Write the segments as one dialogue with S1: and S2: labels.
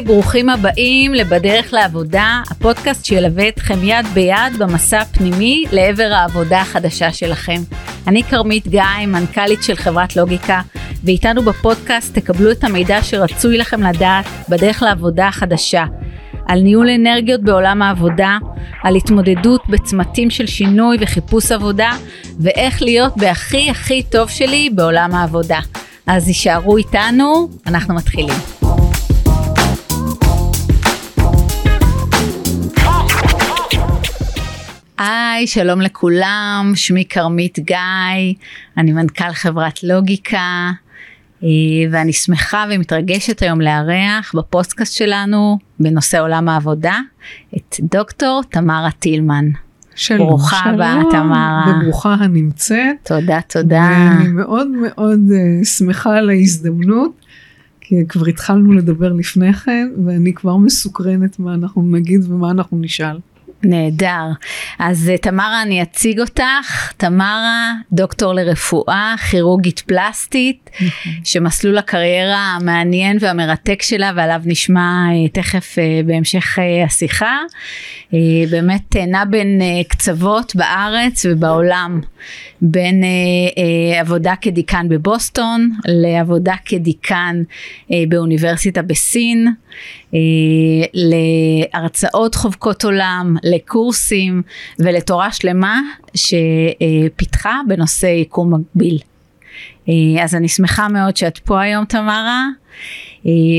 S1: ברוכים הבאים ל"בדרך לעבודה", הפודקאסט שילווה אתכם יד ביד במסע הפנימי לעבר העבודה החדשה שלכם. אני כרמית גיא, מנכ"לית של חברת לוגיקה, ואיתנו בפודקאסט תקבלו את המידע שרצוי לכם לדעת בדרך לעבודה החדשה. על ניהול אנרגיות בעולם העבודה, על התמודדות בצמתים של שינוי וחיפוש עבודה, ואיך להיות בהכי הכי טוב שלי בעולם העבודה. אז יישארו איתנו, אנחנו מתחילים. היי, שלום לכולם, שמי כרמית גיא, אני מנכ"ל חברת לוגיקה, אה, ואני שמחה ומתרגשת היום לארח בפודקאסט שלנו בנושא עולם העבודה את דוקטור תמרה טילמן.
S2: שלום,
S1: ברוכה
S2: שלום,
S1: הבאה, תמרה.
S2: וברוכה הנמצאת.
S1: תודה, תודה.
S2: ואני מאוד מאוד uh, שמחה על ההזדמנות, כי כבר התחלנו לדבר לפני כן, ואני כבר מסוקרנת מה אנחנו נגיד ומה אנחנו נשאל.
S1: נהדר. אז אה, תמרה, אני אציג אותך. תמרה, דוקטור לרפואה, כירורגית פלסטית, שמסלול הקריירה המעניין והמרתק שלה, ועליו נשמע אה, תכף אה, בהמשך השיחה, באמת נע בין קצוות בארץ ובעולם, בין עבודה כדיקן בבוסטון לעבודה כדיקן באוניברסיטה בסין. להרצאות חובקות עולם, לקורסים ולתורה שלמה שפיתחה בנושא יקום מקביל. אז אני שמחה מאוד שאת פה היום תמרה.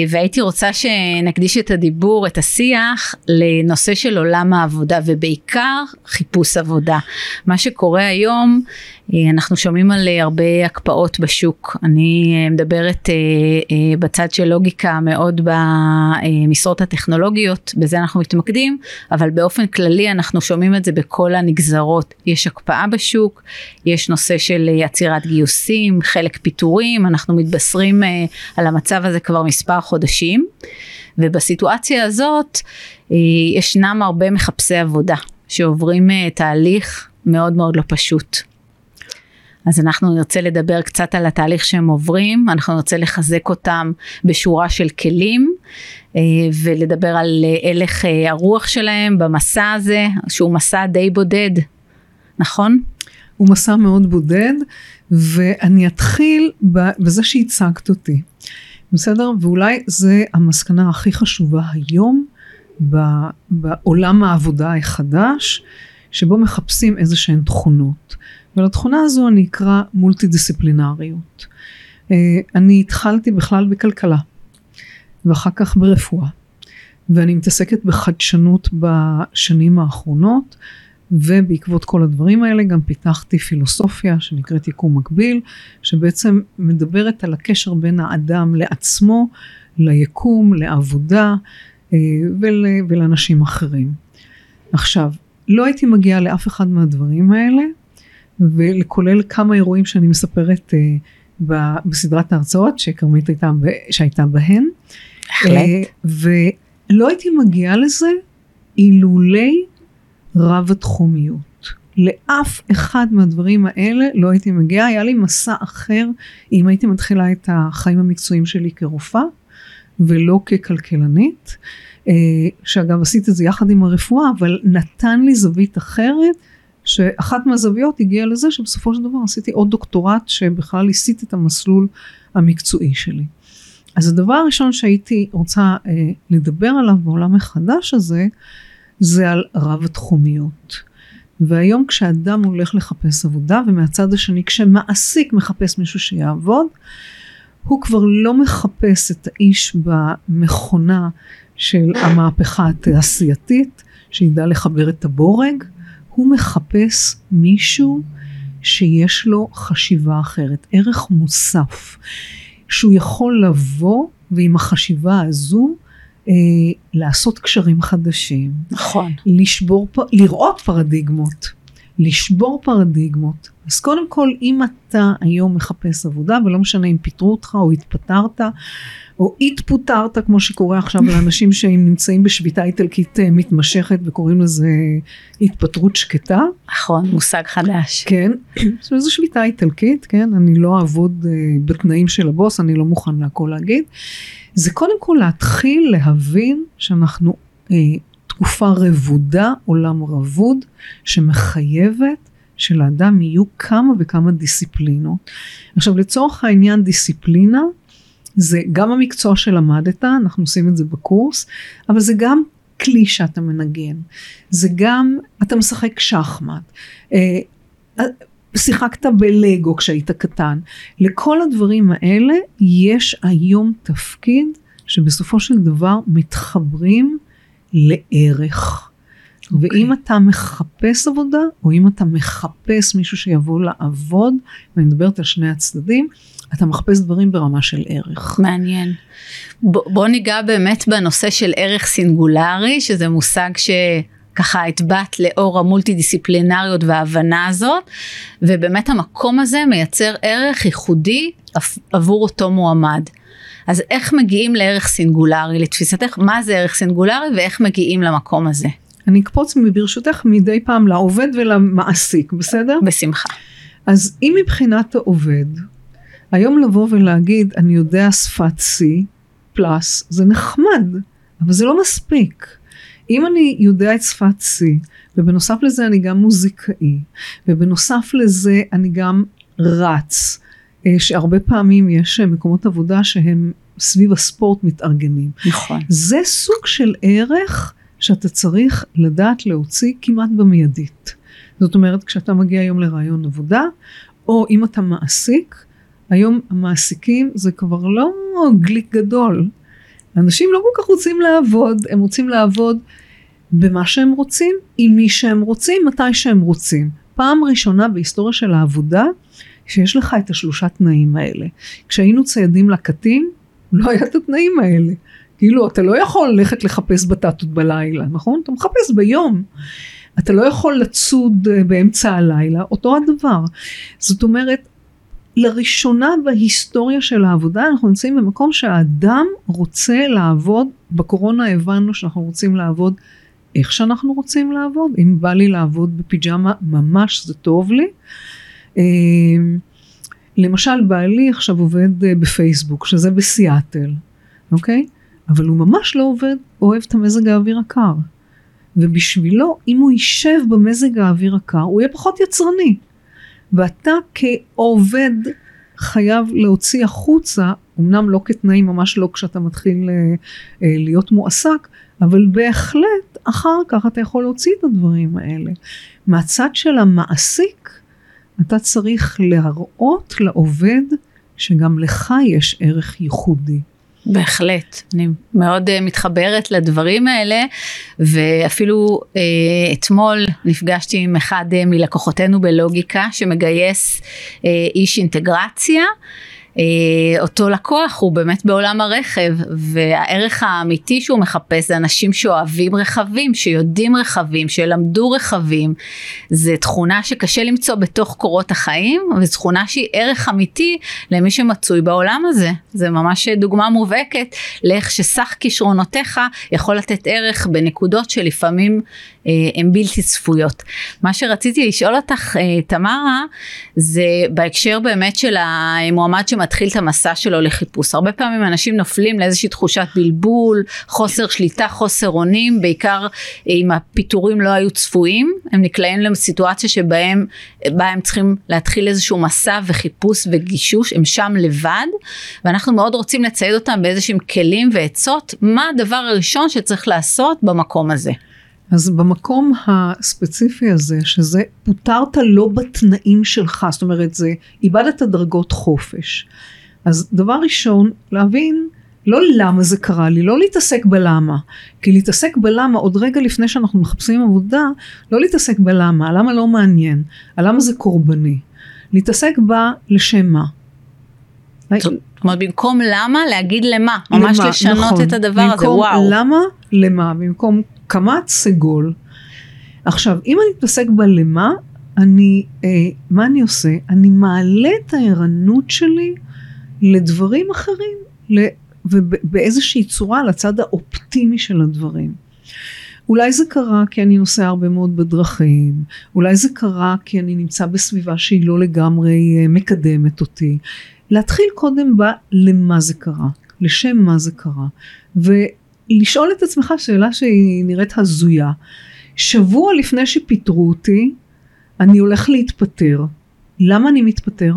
S1: והייתי רוצה שנקדיש את הדיבור, את השיח, לנושא של עולם העבודה ובעיקר חיפוש עבודה. מה שקורה היום, אנחנו שומעים על הרבה הקפאות בשוק. אני מדברת בצד של לוגיקה מאוד במשרות הטכנולוגיות, בזה אנחנו מתמקדים, אבל באופן כללי אנחנו שומעים את זה בכל הנגזרות. יש הקפאה בשוק, יש נושא של עצירת גיוסים, חלק פיטורים, אנחנו מתבשרים על המצב הזה כבר מספר חודשים, ובסיטואציה הזאת ישנם הרבה מחפשי עבודה שעוברים תהליך מאוד מאוד לא פשוט. אז אנחנו נרצה לדבר קצת על התהליך שהם עוברים, אנחנו נרצה לחזק אותם בשורה של כלים ולדבר על הלך הרוח שלהם במסע הזה, שהוא מסע די בודד, נכון?
S2: הוא מסע מאוד בודד, ואני אתחיל בזה שהצגת אותי. בסדר? ואולי זה המסקנה הכי חשובה היום בעולם העבודה החדש, שבו מחפשים איזה שהן תכונות. ולתכונה הזו אני אקרא מולטי דיסציפלינריות. אה, אני התחלתי בכלל בכלכלה, ואחר כך ברפואה, ואני מתעסקת בחדשנות בשנים האחרונות, ובעקבות כל הדברים האלה גם פיתחתי פילוסופיה שנקראת יקום מקביל, שבעצם מדברת על הקשר בין האדם לעצמו, ליקום, לעבודה אה, ול, ולאנשים אחרים. עכשיו, לא הייתי מגיעה לאף אחד מהדברים האלה, וכולל כמה אירועים שאני מספרת אה, בסדרת ההרצאות שכרמית הייתה, שהייתה בהן.
S1: בהחלט. אה,
S2: ולא הייתי מגיעה לזה אילולי רב התחומיות. לאף אחד מהדברים האלה לא הייתי מגיעה, היה לי מסע אחר אם הייתי מתחילה את החיים המקצועיים שלי כרופאה ולא ככלכלנית, אה, שאגב עשית את זה יחד עם הרפואה, אבל נתן לי זווית אחרת, שאחת מהזוויות הגיעה לזה שבסופו של דבר עשיתי עוד דוקטורט שבכלל הסיט את המסלול המקצועי שלי. אז הדבר הראשון שהייתי רוצה אה, לדבר עליו בעולם החדש הזה, זה על רב התחומיות. והיום כשאדם הולך לחפש עבודה ומהצד השני כשמעסיק מחפש מישהו שיעבוד הוא כבר לא מחפש את האיש במכונה של המהפכה התעשייתית שידע לחבר את הבורג הוא מחפש מישהו שיש לו חשיבה אחרת ערך מוסף שהוא יכול לבוא ועם החשיבה הזו אה, לעשות קשרים חדשים.
S1: נכון.
S2: לשבור, לראות פרדיגמות. לשבור פרדיגמות. אז קודם כל, אם אתה היום מחפש עבודה, ולא משנה אם פיטרו אותך או התפטרת, או התפוטרת, כמו שקורה עכשיו לאנשים שהם נמצאים בשביתה איטלקית אה, מתמשכת וקוראים לזה התפטרות שקטה.
S1: נכון, מושג חדש.
S2: כן, זו שביתה איטלקית, כן, אני לא אעבוד אה, בתנאים של הבוס, אני לא מוכן להכל להגיד. זה קודם כל להתחיל להבין שאנחנו אה, תקופה רבודה, עולם רבוד, שמחייבת שלאדם יהיו כמה וכמה דיסציפלינות. עכשיו לצורך העניין דיסציפלינה זה גם המקצוע שלמדת, אנחנו עושים את זה בקורס, אבל זה גם כלי שאתה מנגן, זה גם, אתה משחק שחמט, אה, שיחקת בלגו כשהיית קטן, לכל הדברים האלה יש היום תפקיד שבסופו של דבר מתחברים לערך. Okay. אוקיי. ואם אתה מחפש עבודה, או אם אתה מחפש מישהו שיבוא לעבוד, ואני מדברת על שני הצדדים, אתה מחפש דברים ברמה של ערך.
S1: מעניין. ב, בוא ניגע באמת בנושא של ערך סינגולרי, שזה מושג ש... ככה הטבעת לאור המולטי דיסציפלינריות וההבנה הזאת, ובאמת המקום הזה מייצר ערך ייחודי עבור אותו מועמד. אז איך מגיעים לערך סינגולרי לתפיסתך? מה זה ערך סינגולרי ואיך מגיעים למקום הזה?
S2: אני אקפוץ ברשותך מדי פעם לעובד ולמעסיק, בסדר?
S1: בשמחה.
S2: אז אם מבחינת העובד, היום לבוא ולהגיד אני יודע שפת C פלאס זה נחמד, אבל זה לא מספיק. אם אני יודע את שפת C, ובנוסף לזה אני גם מוזיקאי, ובנוסף לזה אני גם רץ, שהרבה פעמים יש אה, מקומות עבודה שהם סביב הספורט מתארגנים.
S1: נכון.
S2: זה סוג של ערך שאתה צריך לדעת להוציא כמעט במיידית. זאת אומרת, כשאתה מגיע היום לרעיון עבודה, או אם אתה מעסיק, היום המעסיקים זה כבר לא גליק גדול. אנשים לא כל כך רוצים לעבוד, הם רוצים לעבוד במה שהם רוצים, עם מי שהם רוצים, מתי שהם רוצים. פעם ראשונה בהיסטוריה של העבודה, שיש לך את השלושה תנאים האלה. כשהיינו ציידים לקטים, לא היה את התנאים האלה. כאילו, אתה לא יכול ללכת לחפש בטטות בלילה, נכון? אתה מחפש ביום. אתה לא יכול לצוד אה, באמצע הלילה, אותו הדבר. זאת אומרת, לראשונה בהיסטוריה של העבודה אנחנו נמצאים במקום שהאדם רוצה לעבוד, בקורונה הבנו שאנחנו רוצים לעבוד איך שאנחנו רוצים לעבוד, אם בא לי לעבוד בפיג'מה ממש זה טוב לי. אה, למשל בעלי עכשיו עובד אה, בפייסבוק שזה בסיאטל, אוקיי? אבל הוא ממש לא עובד, אוהב את המזג האוויר הקר. ובשבילו אם הוא יישב במזג האוויר הקר הוא יהיה פחות יצרני. ואתה כעובד חייב להוציא החוצה, אמנם לא כתנאים, ממש לא כשאתה מתחיל אה, אה, להיות מועסק, אבל בהחלט אחר כך אתה יכול להוציא את הדברים האלה. מהצד של המעסיק, אתה צריך להראות לעובד שגם לך יש ערך ייחודי.
S1: בהחלט, אני מאוד uh, מתחברת לדברים האלה ואפילו uh, אתמול נפגשתי עם אחד uh, מלקוחותינו בלוגיקה שמגייס uh, איש אינטגרציה אותו לקוח הוא באמת בעולם הרכב והערך האמיתי שהוא מחפש זה אנשים שאוהבים רכבים, שיודעים רכבים, שלמדו רכבים. זה תכונה שקשה למצוא בתוך קורות החיים וזו תכונה שהיא ערך אמיתי למי שמצוי בעולם הזה. זה ממש דוגמה מובהקת לאיך שסך כישרונותיך יכול לתת ערך בנקודות שלפעמים אה, הן בלתי צפויות. מה שרציתי לשאול אותך אה, תמרה זה בהקשר באמת של המועמד שמתחיל את המסע שלו לחיפוש. הרבה פעמים אנשים נופלים לאיזושהי תחושת בלבול, חוסר שליטה, חוסר אונים, בעיקר אה, אם הפיטורים לא היו צפויים, הם נקלעים לסיטואציה שבהם בה הם צריכים להתחיל איזשהו מסע וחיפוש וגישוש, הם שם לבד ואנחנו מאוד רוצים לצייד אותם באיזשהם כלים ועצות, מה הדבר הראשון שצריך לעשות במקום הזה.
S2: אז במקום הספציפי הזה, שזה פוטרת לא בתנאים שלך, זאת אומרת זה איבדת דרגות חופש. אז דבר ראשון, להבין לא למה זה קרה לי, לא להתעסק בלמה. כי להתעסק בלמה עוד רגע לפני שאנחנו מחפשים עבודה, לא להתעסק בלמה, הלמה לא מעניין, הלמה זה קורבני. להתעסק בה לשם מה.
S1: זאת אומרת במקום למה להגיד למה, ממש למה, לשנות נכון. את הדבר
S2: הזה,
S1: וואו.
S2: במקום למה, למה, במקום קמ"ט סגול. עכשיו, אם אני מתעסק בלמה, אני, אה, מה אני עושה? אני מעלה את הערנות שלי לדברים אחרים, ובאיזושהי צורה לצד האופטימי של הדברים. אולי זה קרה כי אני נוסע הרבה מאוד בדרכים, אולי זה קרה כי אני נמצא בסביבה שהיא לא לגמרי אה, מקדמת אותי. להתחיל קודם בה למה זה קרה, לשם מה זה קרה, ולשאול את עצמך שאלה שהיא נראית הזויה. שבוע לפני שפיטרו אותי, אני הולך להתפטר. למה אני מתפטר?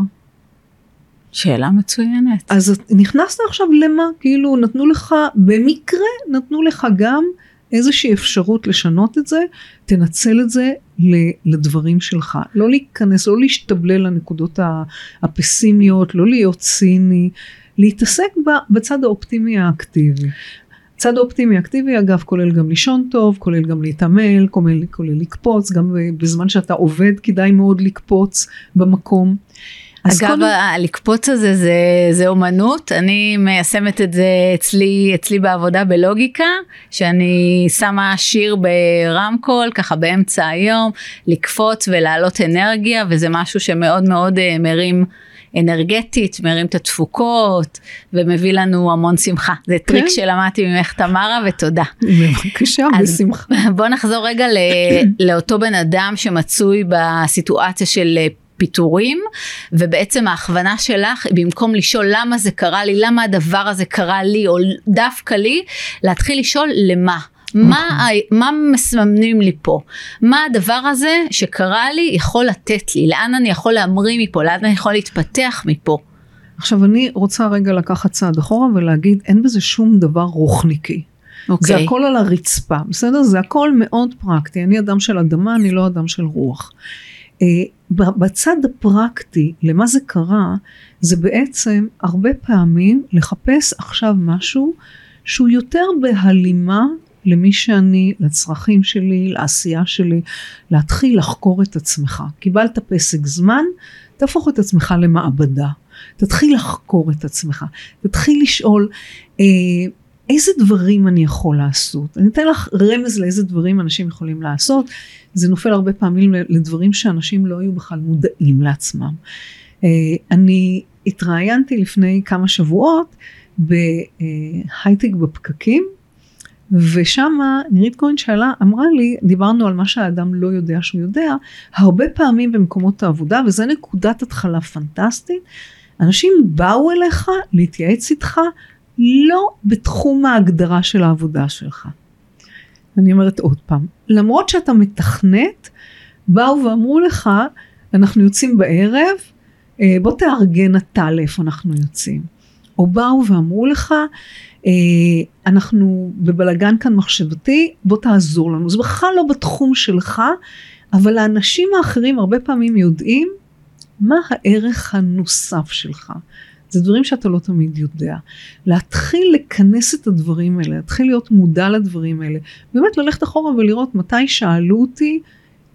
S1: שאלה מצוינת.
S2: אז נכנסת עכשיו למה? כאילו נתנו לך, במקרה נתנו לך גם איזושהי אפשרות לשנות את זה, תנצל את זה לדברים שלך. לא להיכנס, לא להשתבלל לנקודות הפסימיות, לא להיות ציני, להתעסק בצד האופטימי האקטיבי. הצד האופטימי האקטיבי אגב כולל גם לישון טוב, כולל גם להתעמל, כולל, כולל לקפוץ, גם בזמן שאתה עובד כדאי מאוד לקפוץ במקום.
S1: אגב, קודם... הלקפוץ הזה זה, זה אומנות, אני מיישמת את זה אצלי, אצלי בעבודה בלוגיקה, שאני שמה שיר ברמקול, ככה באמצע היום, לקפוץ ולהעלות אנרגיה, וזה משהו שמאוד מאוד אה, מרים אנרגטית, מרים את התפוקות, ומביא לנו המון שמחה. זה טריק כן. שלמדתי ממך תמרה, ותודה.
S2: בבקשה, בשמחה.
S1: בוא נחזור רגע לאותו בן אדם שמצוי בסיטואציה של אה, פיטורים, ובעצם ההכוונה שלך, במקום לשאול למה זה קרה לי, למה הדבר הזה קרה לי, או דווקא לי, להתחיל לשאול למה. מה. מה מסמנים לי פה? מה הדבר הזה שקרה לי יכול לתת לי? לאן אני יכול להמריא מפה? לאן אני יכול להתפתח מפה?
S2: עכשיו אני רוצה רגע לקחת צעד אחורה ולהגיד אין בזה שום דבר רוחניקי. Okay. זה אוקיי. הכל על הרצפה, בסדר? זה הכל מאוד פרקטי. אני אדם של אדמה, אני לא אדם של רוח. Uh, בצד הפרקטי, למה זה קרה, זה בעצם הרבה פעמים לחפש עכשיו משהו שהוא יותר בהלימה למי שאני, לצרכים שלי, לעשייה שלי, להתחיל לחקור את עצמך. קיבלת פסק זמן, תהפוך את עצמך למעבדה. תתחיל לחקור את עצמך. תתחיל לשאול אה, איזה דברים אני יכול לעשות. אני אתן לך רמז לאיזה דברים אנשים יכולים לעשות. זה נופל הרבה פעמים לדברים שאנשים לא היו בכלל מודעים לעצמם. אה, אני התראיינתי לפני כמה שבועות בהייטק בפקקים ושמה נירית כהן שאלה, אמרה לי, דיברנו על מה שהאדם לא יודע שהוא יודע, הרבה פעמים במקומות העבודה, וזו נקודת התחלה פנטסטית, אנשים באו אליך להתייעץ איתך לא בתחום ההגדרה של העבודה שלך. אני אומרת עוד פעם, למרות שאתה מתכנת, באו ואמרו לך, אנחנו יוצאים בערב, אה, בוא תארגן אתה לאיפה אנחנו יוצאים. או באו ואמרו לך, אה, אנחנו בבלגן כאן מחשבתי, בוא תעזור לנו. זה בכלל לא בתחום שלך, אבל האנשים האחרים הרבה פעמים יודעים מה הערך הנוסף שלך. זה דברים שאתה לא תמיד יודע. להתחיל לכנס את הדברים האלה, להתחיל להיות מודע לדברים האלה, באמת ללכת אחורה ולראות מתי שאלו אותי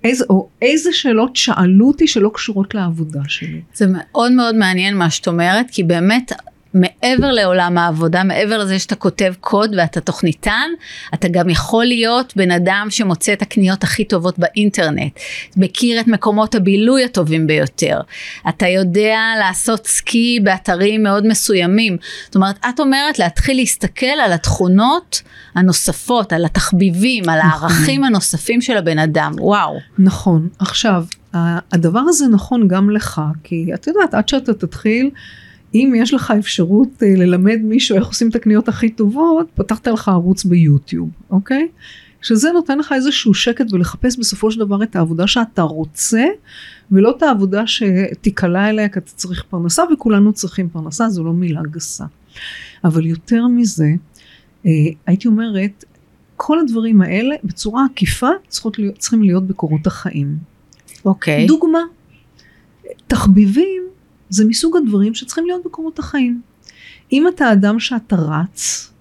S2: איזה, או איזה שאלות שאלו אותי שלא קשורות לעבודה שלי.
S1: זה מאוד מאוד מעניין מה שאת אומרת, כי באמת מעבר לעולם העבודה, מעבר לזה שאתה כותב קוד ואתה תוכניתן, אתה גם יכול להיות בן אדם שמוצא את הקניות הכי טובות באינטרנט, מכיר את מקומות הבילוי הטובים ביותר, אתה יודע לעשות סקי באתרים מאוד מסוימים. זאת אומרת, את אומרת להתחיל להסתכל על התכונות הנוספות, על התחביבים, על נכון. הערכים הנוספים של הבן אדם, וואו.
S2: נכון. עכשיו, הדבר הזה נכון גם לך, כי את יודעת, עד שאתה תתחיל... אם יש לך אפשרות uh, ללמד מישהו איך עושים את הקניות הכי טובות, פתחת לך ערוץ ביוטיוב, אוקיי? שזה נותן לך איזשהו שקט ולחפש בסופו של דבר את העבודה שאתה רוצה, ולא את העבודה שתיקלע אליה כי אתה צריך פרנסה, וכולנו צריכים פרנסה, זו לא מילה גסה. אבל יותר מזה, uh, הייתי אומרת, כל הדברים האלה בצורה עקיפה צריכות להיות, צריכים להיות בקורות החיים.
S1: אוקיי.
S2: דוגמה, תחביבים זה מסוג הדברים שצריכים להיות בקורות החיים. אם אתה אדם שאתה רץ,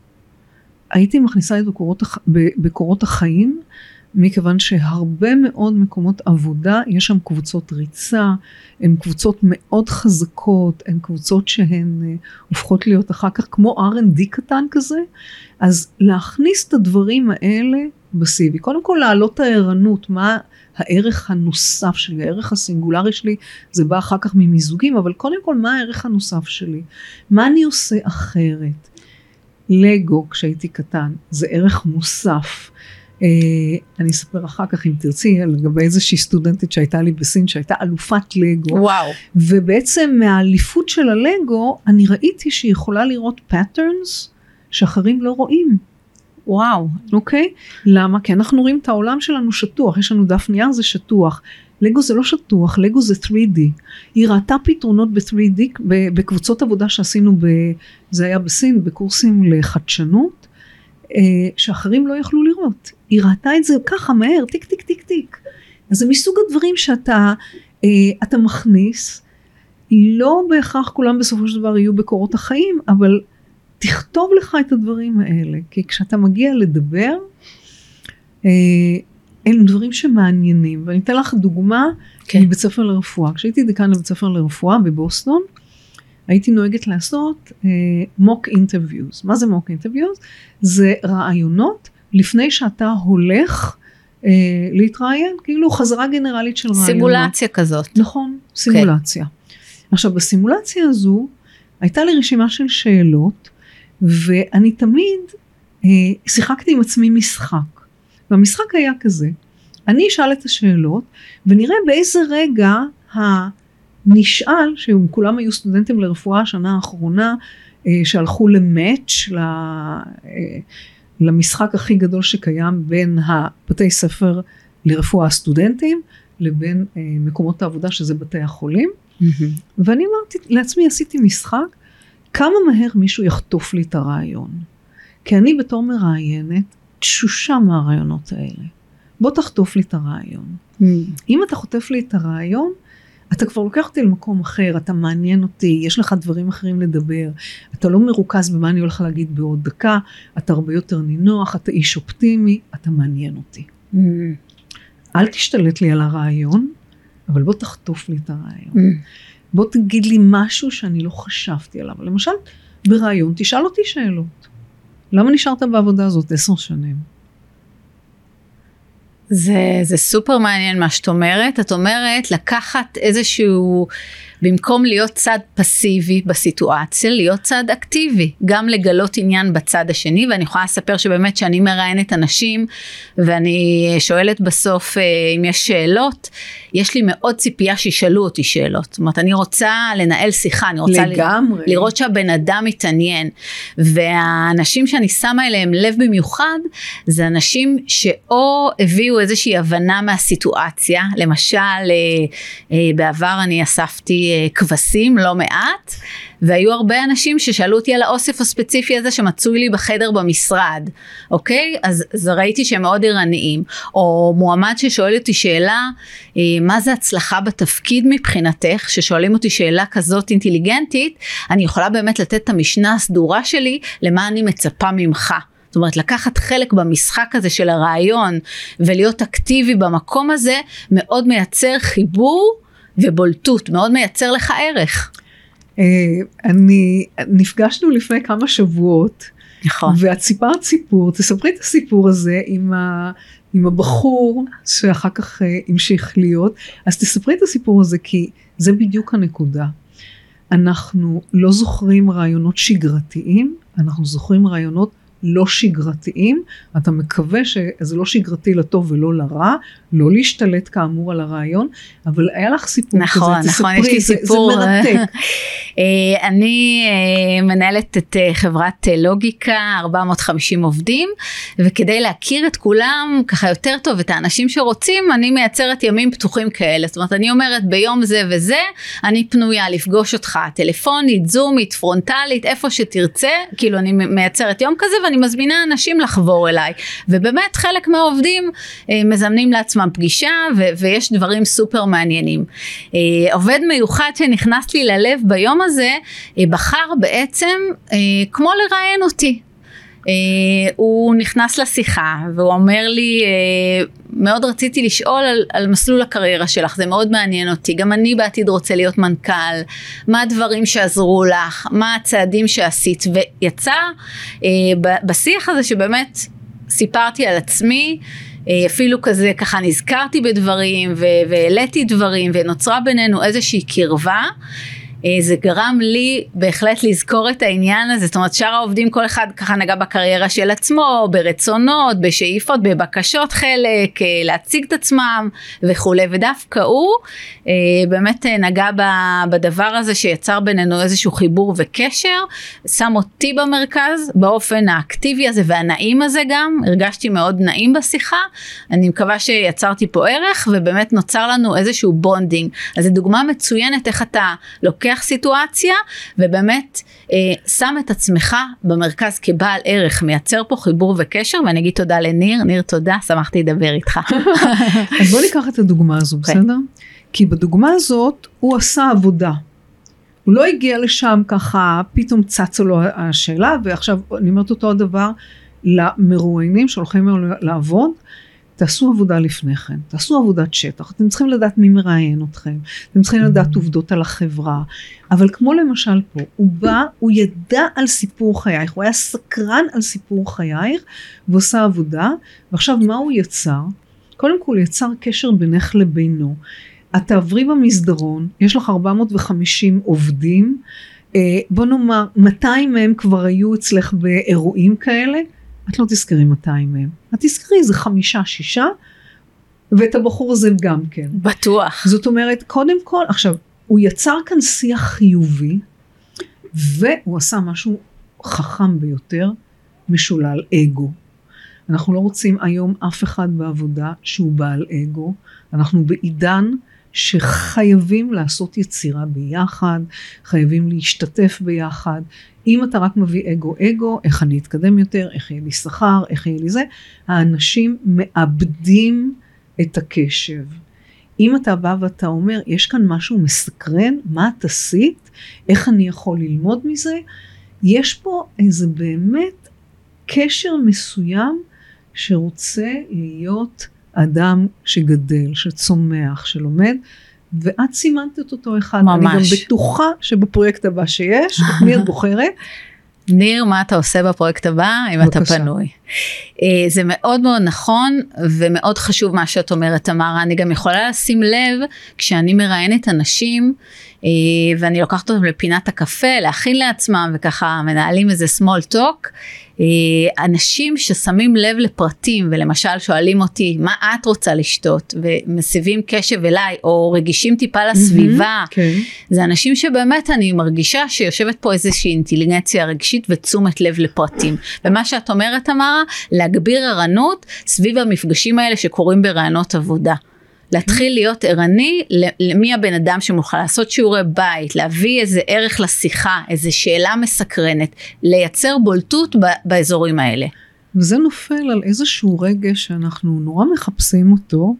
S2: הייתי מכניסה את בקורות, הח... בקורות החיים, מכיוון שהרבה מאוד מקומות עבודה, יש שם קבוצות ריצה, הן קבוצות מאוד חזקות, הן קבוצות שהן uh, הופכות להיות אחר כך כמו R&D קטן כזה, אז להכניס את הדברים האלה ב-CV, קודם כל להעלות את הערנות, מה הערך הנוסף שלי, הערך הסינגולרי שלי, זה בא אחר כך ממיזוגים, אבל קודם כל מה הערך הנוסף שלי? מה אני עושה אחרת? לגו כשהייתי קטן זה ערך מוסף. Uh, אני אספר אחר כך אם תרצי לגבי איזושהי סטודנטית שהייתה לי בסין שהייתה אלופת לגו.
S1: וואו.
S2: ובעצם מהאליפות של הלגו אני ראיתי שהיא יכולה לראות patterns שאחרים לא רואים.
S1: וואו.
S2: אוקיי? למה? כי אנחנו רואים את העולם שלנו שטוח, יש לנו דף נייר זה שטוח. לגו זה לא שטוח, לגו זה 3D. היא ראתה פתרונות ב-3D בקבוצות עבודה שעשינו, ב, זה היה בסין, בקורסים לחדשנות, אה, שאחרים לא יכלו לראות. היא ראתה את זה ככה מהר, טיק טיק טיק טיק. אז זה מסוג הדברים שאתה אה, אתה מכניס, לא בהכרח כולם בסופו של דבר יהיו בקורות החיים, אבל תכתוב לך את הדברים האלה, כי כשאתה מגיע לדבר, הם דברים שמעניינים. ואני אתן לך דוגמה כן. מבית ספר לרפואה. כשהייתי דיקן בבית ספר לרפואה בבוסטון, הייתי נוהגת לעשות mock אה, interviews. מה זה mock interviews? זה ראיונות לפני שאתה הולך אה, להתראיין, כאילו חזרה גנרלית של ראיונות.
S1: סימולציה כזאת.
S2: נכון, סימולציה. אוקיי. עכשיו בסימולציה הזו הייתה לי רשימה של שאלות ואני תמיד אה, שיחקתי עם עצמי משחק. והמשחק היה כזה, אני אשאל את השאלות ונראה באיזה רגע הנשאל, שכולם היו סטודנטים לרפואה השנה האחרונה, אה, שהלכו למאץ' אה, למשחק הכי גדול שקיים בין הבתי ספר לרפואה הסטודנטים לבין אה, מקומות העבודה שזה בתי החולים. Mm-hmm. ואני אמרתי לעצמי, עשיתי משחק, כמה מהר מישהו יחטוף לי את הרעיון. כי אני בתור מראיינת תשושה מהרעיונות האלה. בוא תחטוף לי את הרעיון. Mm. אם אתה חוטף לי את הרעיון, אתה כבר לוקח אותי למקום אחר, אתה מעניין אותי, יש לך דברים אחרים לדבר, אתה לא מרוכז במה אני הולך להגיד בעוד דקה, אתה הרבה יותר נינוח, אתה איש אופטימי, אתה מעניין אותי. Mm. אל תשתלט לי על הרעיון, אבל בוא תחטוף לי את הרעיון. Mm. בוא תגיד לי משהו שאני לא חשבתי עליו. למשל, ברעיון תשאל אותי שאלות. למה נשארת בעבודה הזאת עשר שנים?
S1: זה, זה סופר מעניין מה שאת אומרת. את אומרת לקחת איזשהו במקום להיות צד פסיבי בסיטואציה, להיות צד אקטיבי, גם לגלות עניין בצד השני, ואני יכולה לספר שבאמת שאני מראיינת אנשים, ואני שואלת בסוף אה, אם יש שאלות, יש לי מאוד ציפייה שישאלו אותי שאלות. זאת אומרת, אני רוצה לנהל שיחה, אני רוצה
S2: לגמרי.
S1: לראות שהבן אדם מתעניין. והאנשים שאני שמה אליהם לב במיוחד, זה אנשים שאו הביאו איזושהי הבנה מהסיטואציה, למשל, אה, אה, בעבר אני אספתי כבשים לא מעט והיו הרבה אנשים ששאלו אותי על האוסף הספציפי הזה שמצוי לי בחדר במשרד אוקיי? אז, אז ראיתי שהם מאוד ערניים. או מועמד ששואל אותי שאלה אה, מה זה הצלחה בתפקיד מבחינתך? ששואלים אותי שאלה כזאת אינטליגנטית אני יכולה באמת לתת את המשנה הסדורה שלי למה אני מצפה ממך? זאת אומרת לקחת חלק במשחק הזה של הרעיון ולהיות אקטיבי במקום הזה מאוד מייצר חיבור ובולטות, מאוד מייצר לך ערך.
S2: אה, אני, נפגשנו לפני כמה שבועות.
S1: נכון.
S2: ואת סיפרת סיפור, תספרי את הסיפור הזה עם, ה, עם הבחור שאחר כך uh, המשיך להיות, אז תספרי את הסיפור הזה כי זה בדיוק הנקודה. אנחנו לא זוכרים רעיונות שגרתיים, אנחנו זוכרים רעיונות לא שגרתיים, אתה מקווה שזה לא שגרתי לטוב ולא לרע, לא להשתלט כאמור על הרעיון, אבל היה לך סיפור
S1: נכון,
S2: כזה,
S1: נכון, תספרי, יש לי סיפור,
S2: זה, זה מרתק.
S1: אה, אני אה, מנהלת את אה, חברת לוגיקה, 450 עובדים, וכדי להכיר את כולם ככה יותר טוב, את האנשים שרוצים, אני מייצרת ימים פתוחים כאלה, זאת אומרת, אני אומרת ביום זה וזה, אני פנויה לפגוש אותך טלפונית, זומית, פרונטלית, איפה שתרצה, כאילו אני מייצרת יום כזה, ואני מזמינה אנשים לחבור אליי. ובאמת חלק מהעובדים אה, מזמנים לעצמם פגישה ו- ויש דברים סופר מעניינים. אה, עובד מיוחד שנכנס לי ללב ביום הזה אה, בחר בעצם כמו לראיין אותי. Uh, הוא נכנס לשיחה והוא אומר לי uh, מאוד רציתי לשאול על, על מסלול הקריירה שלך זה מאוד מעניין אותי. גם אני בעתיד רוצה להיות מנכ"ל. מה הדברים שעזרו לך? מה הצעדים שעשית? ויצא uh, בשיח הזה שבאמת סיפרתי על עצמי אה, אפילו כזה ככה נזכרתי בדברים והעליתי דברים ונוצרה בינינו איזושהי קרבה. אה, זה גרם לי בהחלט לזכור את העניין הזה, זאת אומרת שאר העובדים כל אחד ככה נגע בקריירה של עצמו, ברצונות, בשאיפות, בבקשות חלק, אה, להציג את עצמם וכולי, ודווקא הוא אה, באמת נגע בדבר הזה שיצר בינינו איזשהו חיבור וקשר, שם אותי במרכז באופן האקטיבי הזה והנעים הזה גם, הרגשתי מאוד נעים בשיחה, אני מקווה שיצרתי פה ערך ובאמת נוצר לנו איזשהו bonding, אז זו דוגמה מצוינת איך אתה לוקח לוקח סיטואציה ובאמת אה, שם את עצמך במרכז כבעל ערך, מייצר פה חיבור וקשר ואני אגיד תודה לניר, ניר תודה, שמחתי לדבר איתך.
S2: אז בוא ניקח את הדוגמה הזו. אוקיי. בסדר? כי בדוגמה הזאת הוא עשה עבודה. הוא לא הגיע לשם ככה, פתאום צצה לו השאלה, ועכשיו אני אומרת אותו הדבר למרואיינים שהולכים לעבוד. תעשו עבודה לפני כן, תעשו עבודת שטח, אתם צריכים לדעת מי מראיין אתכם, אתם צריכים לדעת עובדות על החברה, אבל כמו למשל פה, הוא בא, הוא ידע על סיפור חייך, הוא היה סקרן על סיפור חייך, ועושה עבודה, ועכשיו מה הוא יצר? קודם כל יצר קשר בינך לבינו. את תעברי במסדרון, יש לך 450 עובדים, אה, בוא נאמר 200 מהם כבר היו אצלך באירועים כאלה, את לא תזכרי 200 מהם, את תזכרי איזה חמישה, שישה, ואת הבחור הזה גם כן.
S1: בטוח.
S2: זאת אומרת, קודם כל, עכשיו, הוא יצר כאן שיח חיובי, והוא עשה משהו חכם ביותר, משולל אגו. אנחנו לא רוצים היום אף אחד בעבודה שהוא בעל אגו, אנחנו בעידן שחייבים לעשות יצירה ביחד, חייבים להשתתף ביחד. אם אתה רק מביא אגו אגו, איך אני אתקדם יותר, איך יהיה לי שכר, איך יהיה לי זה, האנשים מאבדים את הקשב. אם אתה בא ואתה אומר, יש כאן משהו מסקרן, מה את עשית, איך אני יכול ללמוד מזה, יש פה איזה באמת קשר מסוים שרוצה להיות אדם שגדל, שצומח, שלומד, ואת סימנת את אותו אחד. ממש. אני גם בטוחה שבפרויקט הבא שיש, את מי את בוחרת?
S1: ניר, מה אתה עושה בפרויקט הבא, אם בבקשה. אתה פנוי? אה, זה מאוד מאוד נכון ומאוד חשוב מה שאת אומרת, תמרה. אני גם יכולה לשים לב, כשאני מראיינת אנשים, אה, ואני לוקחת אותם לפינת הקפה, להכין לעצמם, וככה מנהלים איזה small talk, אנשים ששמים לב לפרטים ולמשל שואלים אותי מה את רוצה לשתות ומסבים קשב אליי או רגישים טיפה לסביבה mm-hmm, כן. זה אנשים שבאמת אני מרגישה שיושבת פה איזושהי אינטליגנציה רגשית ותשומת לב לפרטים ומה שאת אומרת תמרה להגביר ערנות סביב המפגשים האלה שקורים ברעיונות עבודה. להתחיל להיות ערני למי הבן אדם שמוכן לעשות שיעורי בית, להביא איזה ערך לשיחה, איזה שאלה מסקרנת, לייצר בולטות באזורים האלה.
S2: וזה נופל על איזשהו רגש שאנחנו נורא מחפשים אותו,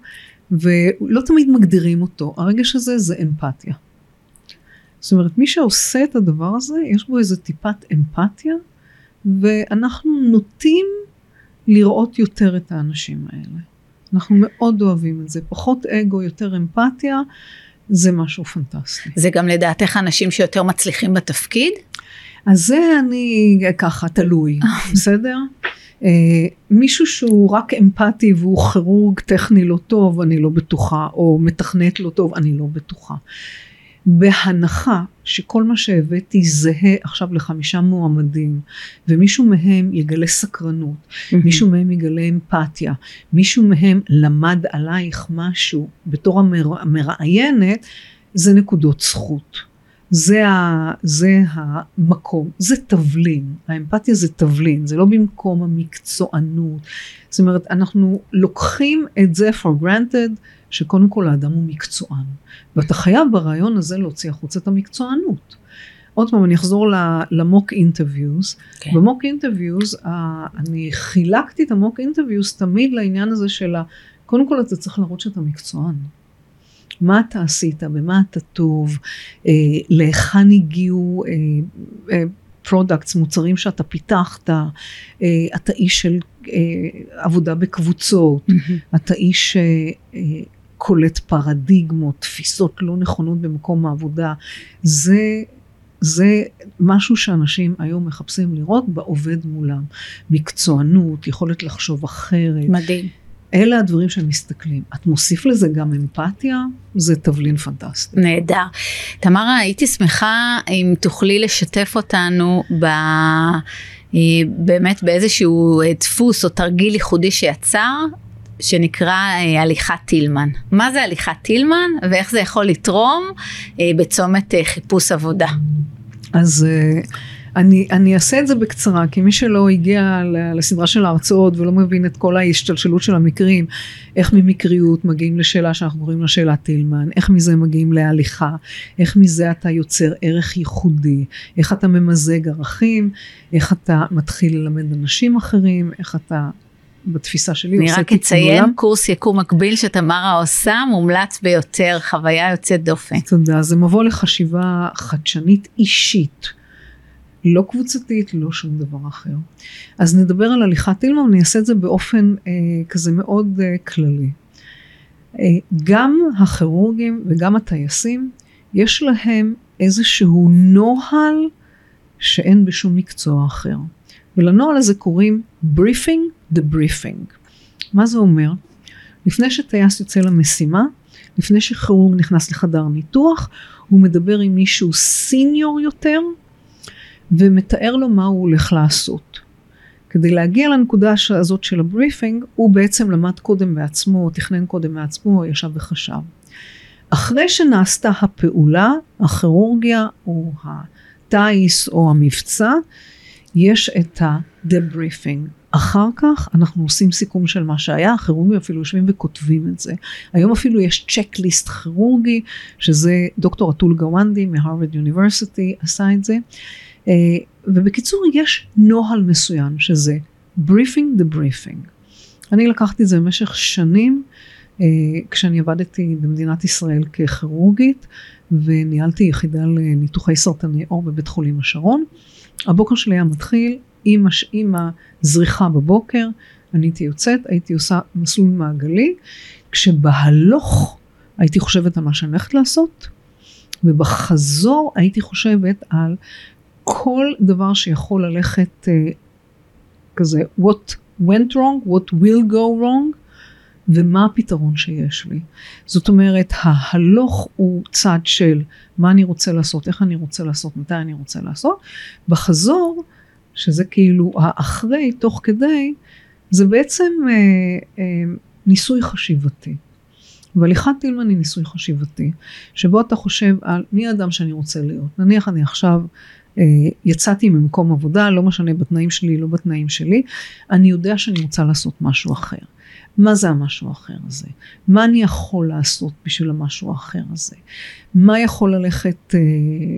S2: ולא תמיד מגדירים אותו. הרגש הזה זה אמפתיה. זאת אומרת, מי שעושה את הדבר הזה, יש בו איזה טיפת אמפתיה, ואנחנו נוטים לראות יותר את האנשים האלה. אנחנו מאוד אוהבים את זה, פחות אגו, יותר אמפתיה, זה משהו פנטסטי.
S1: זה גם לדעתך אנשים שיותר מצליחים בתפקיד?
S2: אז זה אני ככה, תלוי, בסדר? Uh, מישהו שהוא רק אמפתי והוא כירורג טכני לא טוב, אני לא בטוחה, או מתכנת לא טוב, אני לא בטוחה. בהנחה שכל מה שהבאתי זהה עכשיו לחמישה מועמדים ומישהו מהם יגלה סקרנות, מישהו מהם יגלה אמפתיה, מישהו מהם למד עלייך משהו בתור המראיינת, זה נקודות זכות. זה, ה, זה המקום, זה תבלין, האמפתיה זה תבלין, זה לא במקום המקצוענות. זאת אומרת, אנחנו לוקחים את זה for granted, שקודם כל האדם הוא מקצוען, ואתה חייב ברעיון הזה להוציא החוצה את המקצוענות. עוד פעם, אני אחזור ל mock interviews. כן. ב mock interviews, אני חילקתי את ה mock interviews תמיד לעניין הזה של ה... קודם כל אתה צריך להראות שאתה מקצוען. מה אתה עשית, במה אתה טוב, אה, להיכן הגיעו products, אה, אה, מוצרים שאתה פיתחת, אה, אתה איש של אה, עבודה בקבוצות, mm-hmm. אתה איש אה, אה, קולט פרדיגמות, תפיסות לא נכונות במקום העבודה. זה זה משהו שאנשים היום מחפשים לראות בעובד מולם. מקצוענות, יכולת לחשוב אחרת.
S1: מדהים.
S2: אלה הדברים שהם מסתכלים. את מוסיף לזה גם אמפתיה, זה תבלין פנטסטי.
S1: נהדר. תמרה, הייתי שמחה אם תוכלי לשתף אותנו ב... אה, באמת באיזשהו אה, דפוס או תרגיל ייחודי שיצר, שנקרא אה, הליכת טילמן. מה זה הליכת טילמן ואיך זה יכול לתרום בצומת חיפוש עבודה?
S2: אז אני, אני אעשה את זה בקצרה, כי מי שלא הגיע לסדרה של ההרצאות ולא מבין את כל ההשתלשלות של המקרים, איך ממקריות מגיעים לשאלה שאנחנו קוראים לה שאלת טילמן, איך מזה מגיעים להליכה, איך מזה אתה יוצר ערך ייחודי, איך אתה ממזג ערכים, איך אתה מתחיל ללמד אנשים אחרים, איך אתה בתפיסה שלי.
S1: אני רק אציין קורס יקום מקביל שתמרה עושה, מומלץ ביותר, חוויה יוצאת דופן.
S2: תודה, זה מבוא לחשיבה חדשנית אישית. לא קבוצתית, לא שום דבר אחר. אז נדבר על הליכת אילמה, אני אעשה את זה באופן אה, כזה מאוד אה, כללי. אה, גם הכירורגים וגם הטייסים, יש להם איזשהו נוהל שאין בשום מקצוע אחר. ולנוהל הזה קוראים briefing the briefing. מה זה אומר? לפני שטייס יוצא למשימה, לפני שכירורג נכנס לחדר ניתוח, הוא מדבר עם מישהו senior יותר, ומתאר לו מה הוא הולך לעשות. כדי להגיע לנקודה הזאת של ה briefing, הוא בעצם למד קודם בעצמו, תכנן קודם בעצמו, ישב וחשב. אחרי שנעשתה הפעולה, הכירורגיה או הטיס או המבצע, יש את ה-debriefing. אחר כך אנחנו עושים סיכום של מה שהיה, הכירורגים אפילו יושבים וכותבים את זה. היום אפילו יש צ'קליסט כירורגי, שזה דוקטור אטול גוונדי מהרווארד יוניברסיטי עשה את זה. אה, ובקיצור יש נוהל מסוים שזה briefing the briefing. אני לקחתי את זה במשך שנים אה, כשאני עבדתי במדינת ישראל ככירורגית וניהלתי יחידה לניתוחי סרטני עור בבית חולים השרון. הבוקר שלי היה מתחיל עם, הש... עם הזריחה בבוקר, אני הייתי יוצאת, הייתי עושה מסלול מעגלי, כשבהלוך הייתי חושבת על מה שאני הולכת לעשות, ובחזור הייתי חושבת על כל דבר שיכול ללכת uh, כזה what went wrong, what will go wrong ומה הפתרון שיש לי. זאת אומרת ההלוך הוא צד של מה אני רוצה לעשות, איך אני רוצה לעשות, מתי אני רוצה לעשות. בחזור, שזה כאילו האחרי, תוך כדי, זה בעצם אה, אה, ניסוי חשיבתי. והליכת טילמן היא ניסוי חשיבתי, שבו אתה חושב על מי האדם שאני רוצה להיות. נניח אני עכשיו אה, יצאתי ממקום עבודה, לא משנה בתנאים שלי, לא בתנאים שלי, אני יודע שאני רוצה לעשות משהו אחר. מה זה המשהו האחר הזה? מה אני יכול לעשות בשביל המשהו האחר הזה? מה יכול ללכת אה,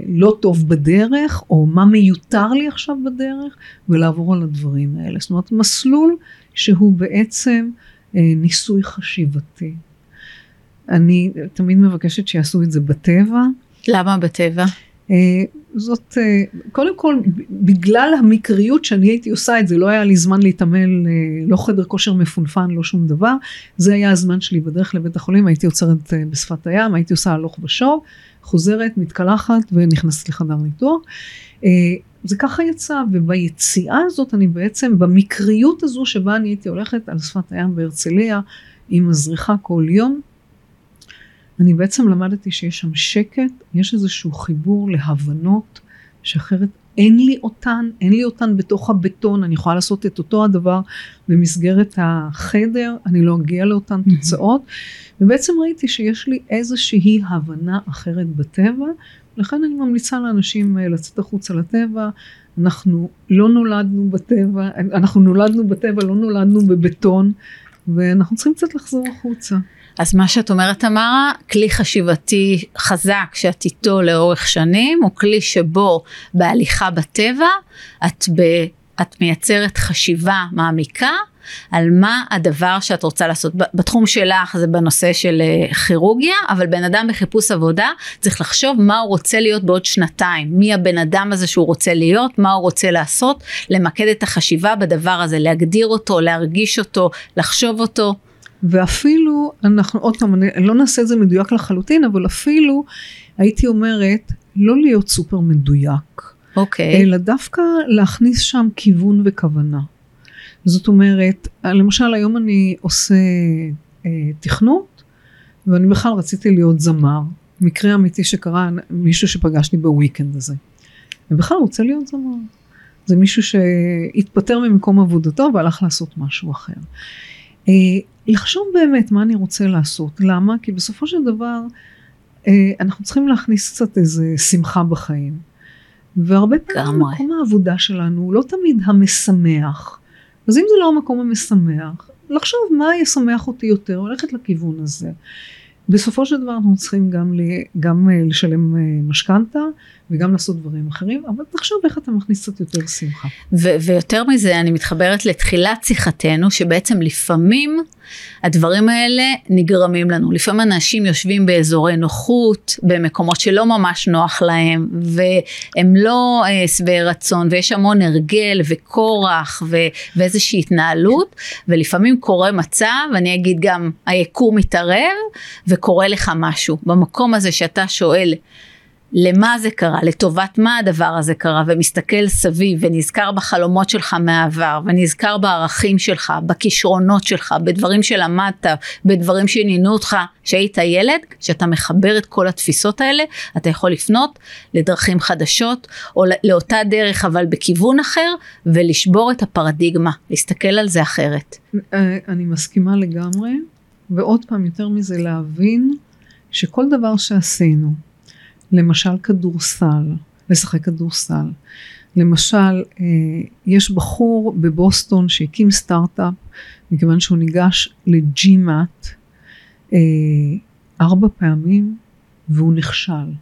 S2: לא טוב בדרך, או מה מיותר לי עכשיו בדרך, ולעבור על הדברים האלה. זאת אומרת, מסלול שהוא בעצם אה, ניסוי חשיבתי. אני תמיד מבקשת שיעשו את זה בטבע.
S1: למה בטבע?
S2: אה, זאת, אה, קודם כל, בגלל המקריות שאני הייתי עושה את זה, לא היה לי זמן להתעמל, אה, לא חדר כושר מפונפן, לא שום דבר. זה היה הזמן שלי בדרך לבית החולים, הייתי עוצרת בשפת הים, הייתי עושה הלוך ושוב, חוזרת, מתקלחת ונכנסת לחדר ניתוח. זה ככה יצא, וביציאה הזאת אני בעצם, במקריות הזו שבה אני הייתי הולכת על שפת הים בהרצליה, עם הזריחה כל יום, אני בעצם למדתי שיש שם שקט, יש איזשהו חיבור להבנות שאחרת אין לי אותן, אין לי אותן בתוך הבטון, אני יכולה לעשות את אותו הדבר במסגרת החדר, אני לא אגיע לאותן תוצאות, ובעצם ראיתי שיש לי איזושהי הבנה אחרת בטבע, לכן אני ממליצה לאנשים אה, לצאת החוצה לטבע, אנחנו לא נולדנו בטבע, אנחנו נולדנו בטבע, לא נולדנו בבטון, ואנחנו צריכים קצת לחזור החוצה.
S1: אז מה שאת אומרת תמרה, כלי חשיבתי חזק שאת איתו לאורך שנים, הוא כלי שבו בהליכה בטבע את, ב, את מייצרת חשיבה מעמיקה על מה הדבר שאת רוצה לעשות. בתחום שלך זה בנושא של אה, כירורגיה, אבל בן אדם בחיפוש עבודה צריך לחשוב מה הוא רוצה להיות בעוד שנתיים, מי הבן אדם הזה שהוא רוצה להיות, מה הוא רוצה לעשות, למקד את החשיבה בדבר הזה, להגדיר אותו, להרגיש אותו, לחשוב אותו.
S2: ואפילו, אנחנו עוד פעם, אני לא נעשה את זה מדויק לחלוטין, אבל אפילו הייתי אומרת, לא להיות סופר מדויק.
S1: אוקיי.
S2: אלא דווקא להכניס שם כיוון וכוונה. זאת אומרת, למשל היום אני עושה אה, תכנות, ואני בכלל רציתי להיות זמר. מקרה אמיתי שקרה, מישהו שפגשתי בוויקנד הזה. ובכלל רוצה להיות זמר. זה מישהו שהתפטר ממקום עבודתו והלך לעשות משהו אחר. אה, לחשוב באמת מה אני רוצה לעשות. למה? כי בסופו של דבר אה, אנחנו צריכים להכניס קצת איזה שמחה בחיים. והרבה פעמים מקום העבודה שלנו הוא לא תמיד המשמח. אז אם זה לא המקום המשמח, לחשוב מה ישמח אותי יותר, ללכת לכיוון הזה. בסופו של דבר אנחנו צריכים גם, גם אה, לשלם אה, משכנתה וגם לעשות דברים אחרים, אבל תחשוב איך אתה מכניס קצת יותר שמחה.
S1: ו- ויותר מזה, אני מתחברת לתחילת שיחתנו, שבעצם לפעמים הדברים האלה נגרמים לנו. לפעמים אנשים יושבים באזורי נוחות, במקומות שלא ממש נוח להם, והם לא אה, שבעי רצון, ויש המון הרגל וכורח ו- ואיזושהי התנהלות, ולפעמים קורה מצב, אני אגיד גם היקום מתערב, וקורה לך משהו. במקום הזה שאתה שואל, למה זה קרה, לטובת מה הדבר הזה קרה, ומסתכל סביב ונזכר בחלומות שלך מהעבר, ונזכר בערכים שלך, בכישרונות שלך, בדברים שלמדת, בדברים שעניינו אותך. כשהיית ילד, כשאתה מחבר את כל התפיסות האלה, אתה יכול לפנות לדרכים חדשות, או לאותה דרך אבל בכיוון אחר, ולשבור את הפרדיגמה, להסתכל על זה אחרת.
S2: אה, אני מסכימה לגמרי, ועוד פעם יותר מזה להבין שכל דבר שעשינו, למשל כדורסל, לשחק כדורסל. למשל, אה, יש בחור בבוסטון שהקים סטארט-אפ, מכיוון שהוא ניגש לג'ימאט אה, ארבע פעמים והוא נכשל.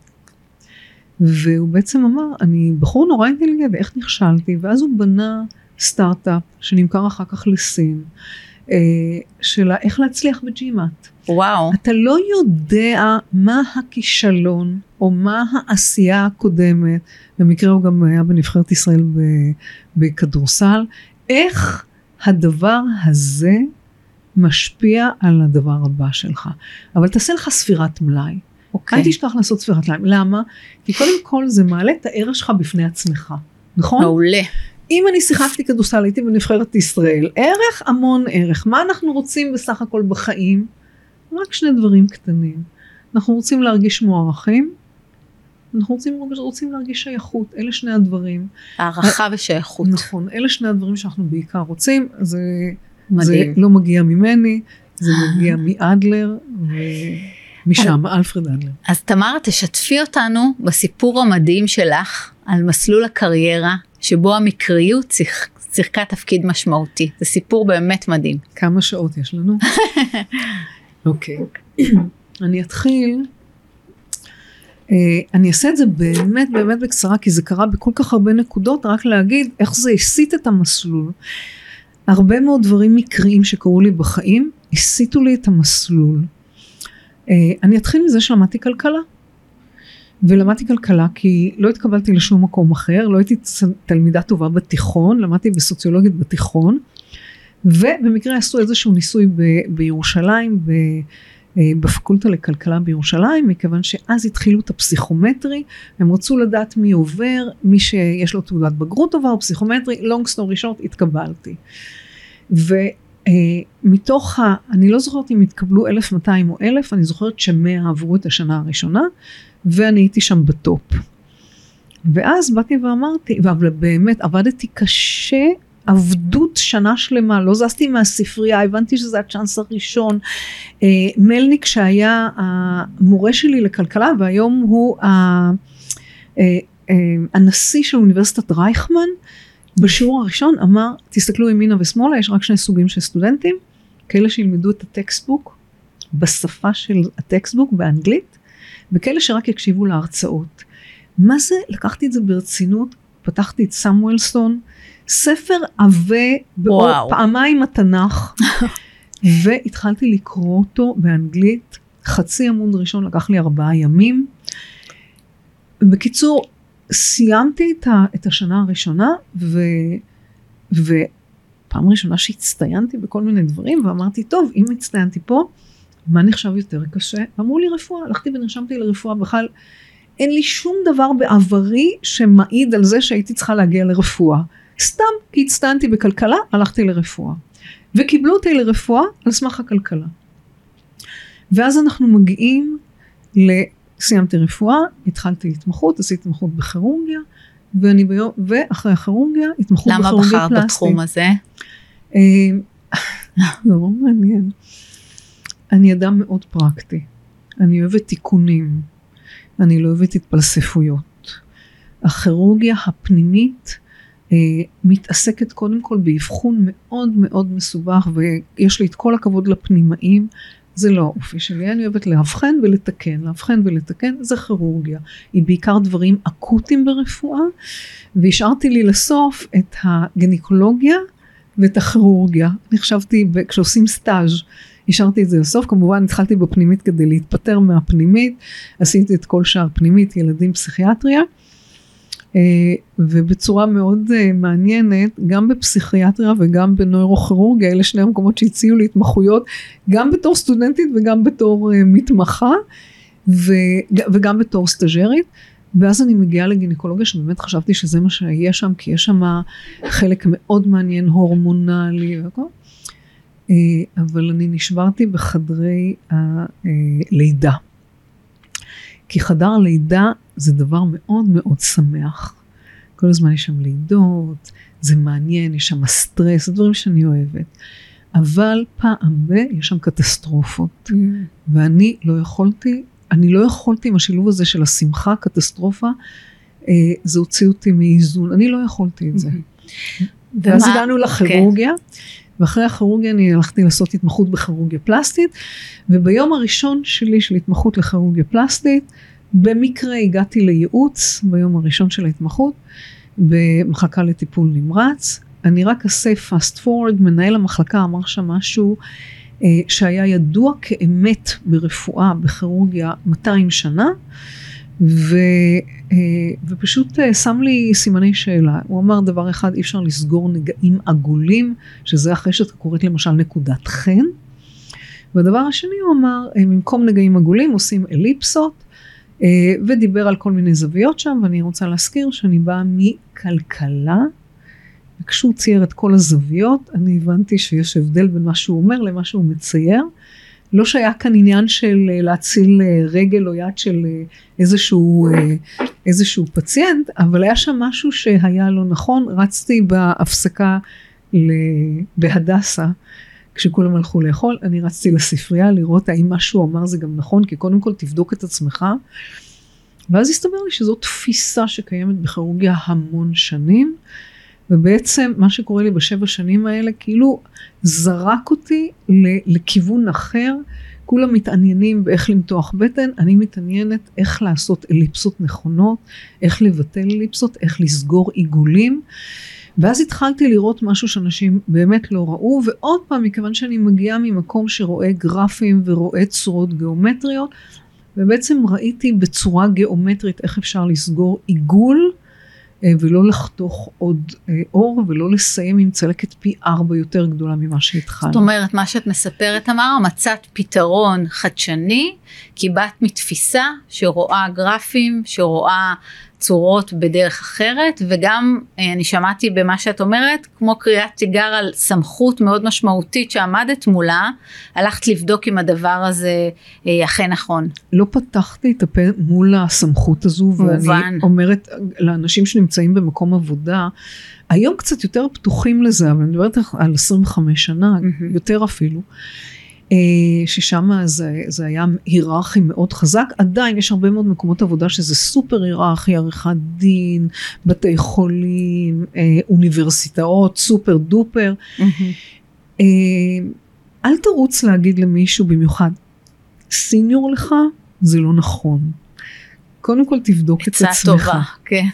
S2: והוא בעצם אמר, אני בחור נורא אינטליגנט, איך נכשלתי? ואז הוא בנה סטארט-אפ שנמכר אחר כך לסין, אה, של איך להצליח בג'ימאט.
S1: וואו.
S2: אתה לא יודע מה הכישלון או מה העשייה הקודמת, במקרה הוא גם היה בנבחרת ישראל בכדורסל, איך הדבר הזה משפיע על הדבר הבא שלך. אבל תעשה לך ספירת מלאי. Okay. אוקיי. אל תשכח לעשות ספירת מלאי. למה? כי קודם כל זה מעלה את הערך שלך בפני עצמך, נכון?
S1: מעולה.
S2: אם אני שיחקתי כדורסל, הייתי בנבחרת ישראל, ערך המון ערך. מה אנחנו רוצים בסך הכל בחיים? רק שני דברים קטנים. אנחנו רוצים להרגיש מוערכים, אנחנו רוצים, רוצים להרגיש שייכות, אלה שני הדברים.
S1: הערכה ושייכות.
S2: נכון, אלה שני הדברים שאנחנו בעיקר רוצים, זה, זה לא מגיע ממני, זה מגיע מאדלר, ומשם, אלפרד אדלר.
S1: אז תמר, תשתפי אותנו בסיפור המדהים שלך על מסלול הקריירה, שבו המקריות שיחקה תפקיד משמעותי. זה סיפור באמת מדהים.
S2: כמה שעות יש לנו? אוקיי. אני אתחיל, אה, אני אעשה את זה באמת באמת בקצרה, כי זה קרה בכל כך הרבה נקודות, רק להגיד איך זה הסיט את המסלול. הרבה מאוד דברים מקריים שקרו לי בחיים, הסיטו לי את המסלול. אה, אני אתחיל מזה שלמדתי כלכלה. ולמדתי כלכלה כי לא התקבלתי לשום מקום אחר, לא הייתי תלמידה טובה בתיכון, למדתי בסוציולוגית בתיכון, ובמקרה עשו איזשהו ניסוי ב, בירושלים, ב, אה, בפקולטה לכלכלה בירושלים, מכיוון שאז התחילו את הפסיכומטרי, הם רצו לדעת מי עובר, מי שיש לו תעודת בגרות טובה או פסיכומטרי, long story short, התקבלתי. ומתוך ה... אני לא זוכרת אם התקבלו 1,200 או 1,000, אני זוכרת ש-100 עברו את השנה הראשונה, ואני הייתי שם בטופ. ואז באתי ואמרתי, אבל באמת עבדתי קשה עבדות שנה שלמה, לא זזתי מהספרייה, הבנתי שזה הצ'אנס הראשון. אה, מלניק שהיה המורה שלי לכלכלה והיום הוא אה, אה, הנשיא של אוניברסיטת רייכמן, בשיעור הראשון אמר, תסתכלו ימינה ושמאלה, יש רק שני סוגים של סטודנטים, כאלה שילמדו את הטקסטבוק בשפה של הטקסטבוק באנגלית, וכאלה שרק יקשיבו להרצאות. מה זה? לקחתי את זה ברצינות, פתחתי את סמואלסון, ספר עבה פעמיים התנ"ך, והתחלתי לקרוא אותו באנגלית, חצי עמוד ראשון לקח לי ארבעה ימים. בקיצור, סיימתי את, ה, את השנה הראשונה, ו, ופעם ראשונה שהצטיינתי בכל מיני דברים, ואמרתי, טוב, אם הצטיינתי פה, מה נחשב יותר קשה? אמרו לי רפואה, הלכתי ונרשמתי לרפואה, בכלל אין לי שום דבר בעברי שמעיד על זה שהייתי צריכה להגיע לרפואה. סתם כי הצטנתי בכלכלה, הלכתי לרפואה. וקיבלו אותי לרפואה על סמך הכלכלה. ואז אנחנו מגיעים, סיימתי רפואה, התחלתי התמחות, עשיתי התמחות בכירורגיה, ואני ביום, ואחרי הכירורגיה, התמחות בכירורגיה פלסטית.
S1: למה בחרת בתחום הזה?
S2: אה, זה לא מעניין. אני אדם מאוד פרקטי. אני אוהבת תיקונים. אני לא אוהבת התפלספויות. הכירורגיה הפנימית אה, מתעסקת קודם כל באבחון מאוד מאוד מסובך ויש לי את כל הכבוד לפנימאים. זה לא האופי שלי, אני אוהבת לאבחן ולתקן, לאבחן ולתקן, זה כירורגיה. היא בעיקר דברים אקוטיים ברפואה, והשארתי לי לסוף את הגניקולוגיה ואת הכירורגיה. אני חשבתי, כשעושים סטאז' השארתי את זה לסוף, כמובן התחלתי בפנימית כדי להתפטר מהפנימית, עשיתי את כל שאר פנימית, ילדים פסיכיאטריה. אה, ובצורה מאוד אה, מעניינת, גם בפסיכיאטריה וגם בנוירוכירורגיה, אלה שני המקומות שהציעו לי התמחויות, גם בתור סטודנטית וגם בתור אה, מתמחה, וגם בתור סטאג'רית. ואז אני מגיעה לגינקולוגיה שבאמת חשבתי שזה מה שיהיה שם, כי יש שם חלק מאוד מעניין הורמונלי והכל. אבל אני נשברתי בחדרי הלידה. כי חדר לידה זה דבר מאוד מאוד שמח. כל הזמן יש שם לידות, זה מעניין, יש שם סטרס, דברים שאני אוהבת. אבל פעם ב- יש שם קטסטרופות. Mm. ואני לא יכולתי, אני לא יכולתי עם השילוב הזה של השמחה, קטסטרופה, אה, זה הוציא אותי מאיזון, אני לא יכולתי את זה. Mm-hmm. ואז הגענו לכירורגיה. Okay. כן. ואחרי הכירורגיה אני הלכתי לעשות התמחות בכירורגיה פלסטית, וביום הראשון שלי של התמחות לכירורגיה פלסטית, במקרה הגעתי לייעוץ ביום הראשון של ההתמחות, במחלקה לטיפול נמרץ. אני רק אעשה fast forward, מנהל המחלקה אמר שם משהו אה, שהיה ידוע כאמת ברפואה, בכירורגיה 200 שנה, ו, אה, ופשוט אה, שם לי סימני שאלה. הוא אמר דבר אחד, אי אפשר לסגור נגעים עגולים, שזה אחרי שאתה קוראת למשל נקודת חן. והדבר השני הוא אמר, אה, במקום נגעים עגולים עושים אליפסות, ודיבר על כל מיני זוויות שם, ואני רוצה להזכיר שאני באה מכלכלה, וכשהוא צייר את כל הזוויות, אני הבנתי שיש הבדל בין מה שהוא אומר למה שהוא מצייר. לא שהיה כאן עניין של אה, להציל אה, רגל או יד של אה, איזשהו, איזשהו פציינט, אבל היה שם משהו שהיה לא נכון. רצתי בהפסקה בהדסה, כשכולם הלכו לאכול, אני רצתי לספרייה לראות האם מה שהוא אמר זה גם נכון, כי קודם כל תבדוק את עצמך. ואז הסתבר לי שזו תפיסה שקיימת בכירורגיה המון שנים. ובעצם מה שקורה לי בשבע שנים האלה כאילו זרק אותי לכיוון אחר. כולם מתעניינים באיך למתוח בטן, אני מתעניינת איך לעשות אליפסות נכונות, איך לבטל אליפסות, איך לסגור עיגולים. ואז התחלתי לראות משהו שאנשים באמת לא ראו, ועוד פעם, מכיוון שאני מגיעה ממקום שרואה גרפים ורואה צורות גיאומטריות, ובעצם ראיתי בצורה גיאומטרית איך אפשר לסגור עיגול. אה, ולא לחתוך עוד אה, אור ולא לסיים עם צלקת פי ארבע יותר גדולה ממה שהתחלנו.
S1: זאת אומרת, מה שאת מספרת תמרה, מצאת פתרון חדשני, כי באת מתפיסה שרואה גרפים, שרואה צורות בדרך אחרת וגם אה, אני שמעתי במה שאת אומרת כמו קריאת תיגר על סמכות מאוד משמעותית שעמדת מולה הלכת לבדוק אם הדבר הזה אה, אכן נכון.
S2: לא פתחתי את הפה מול הסמכות הזו מובן. ואני אומרת לאנשים שנמצאים במקום עבודה היום קצת יותר פתוחים לזה אבל אני מדברת על 25 שנה mm-hmm. יותר אפילו. אה, ששם זה, זה היה היררכי מאוד חזק, עדיין יש הרבה מאוד מקומות עבודה שזה סופר היררכי, עריכת דין, בתי חולים, אה, אוניברסיטאות, סופר דופר. Mm-hmm. אל תרוץ להגיד למישהו במיוחד, סיניור לך, זה לא נכון. קודם כל תבדוק את עצמך. עצה טובה,
S1: כן.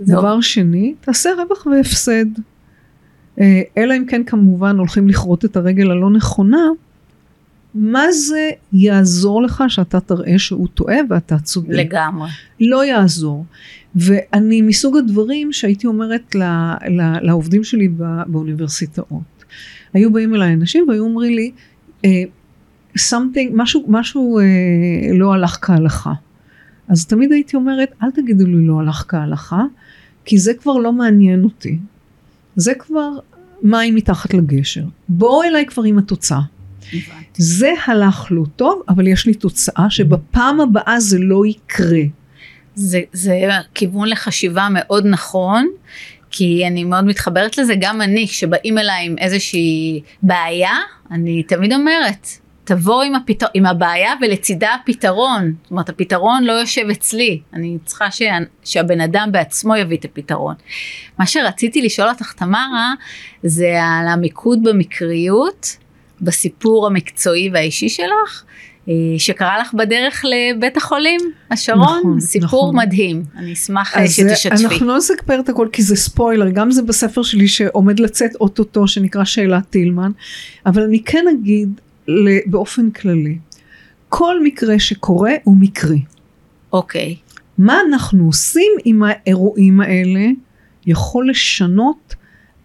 S2: דבר שני, תעשה רווח והפסד. אלא אם כן כמובן הולכים לכרות את הרגל הלא נכונה, מה זה יעזור לך שאתה תראה שהוא טועה ואתה צודק?
S1: לגמרי.
S2: לא יעזור. ואני מסוג הדברים שהייתי אומרת לה, לה, לעובדים שלי בא, באוניברסיטאות. היו באים אליי אנשים והיו אומרים לי, uh, something, משהו, משהו uh, לא הלך כהלכה. אז תמיד הייתי אומרת, אל תגידו לי לא הלך כהלכה, כי זה כבר לא מעניין אותי. זה כבר מים מתחת לגשר. בואו אליי כבר עם התוצאה. זה הלך לא טוב, אבל יש לי תוצאה שבפעם הבאה זה לא יקרה.
S1: זה, זה כיוון לחשיבה מאוד נכון, כי אני מאוד מתחברת לזה, גם אני, כשבאים אליי עם איזושהי בעיה, אני תמיד אומרת, תבוא עם, הפתר... עם הבעיה ולצידה הפתרון. זאת אומרת, הפתרון לא יושב אצלי, אני צריכה שה... שהבן אדם בעצמו יביא את הפתרון. מה שרציתי לשאול אותך, תמרה, זה על המיקוד במקריות, בסיפור המקצועי והאישי שלך. אה, שקרה לך בדרך לבית החולים השרון,
S2: נכון,
S1: סיפור
S2: נכון.
S1: מדהים, אני אשמח שתשתפי.
S2: אנחנו לא נספר את הכל כי זה ספוילר, גם זה בספר שלי שעומד לצאת אוטוטו שנקרא שאלת טילמן, אבל אני כן אגיד באופן כללי, כל מקרה שקורה הוא מקרי.
S1: אוקיי,
S2: מה אנחנו עושים עם האירועים האלה יכול לשנות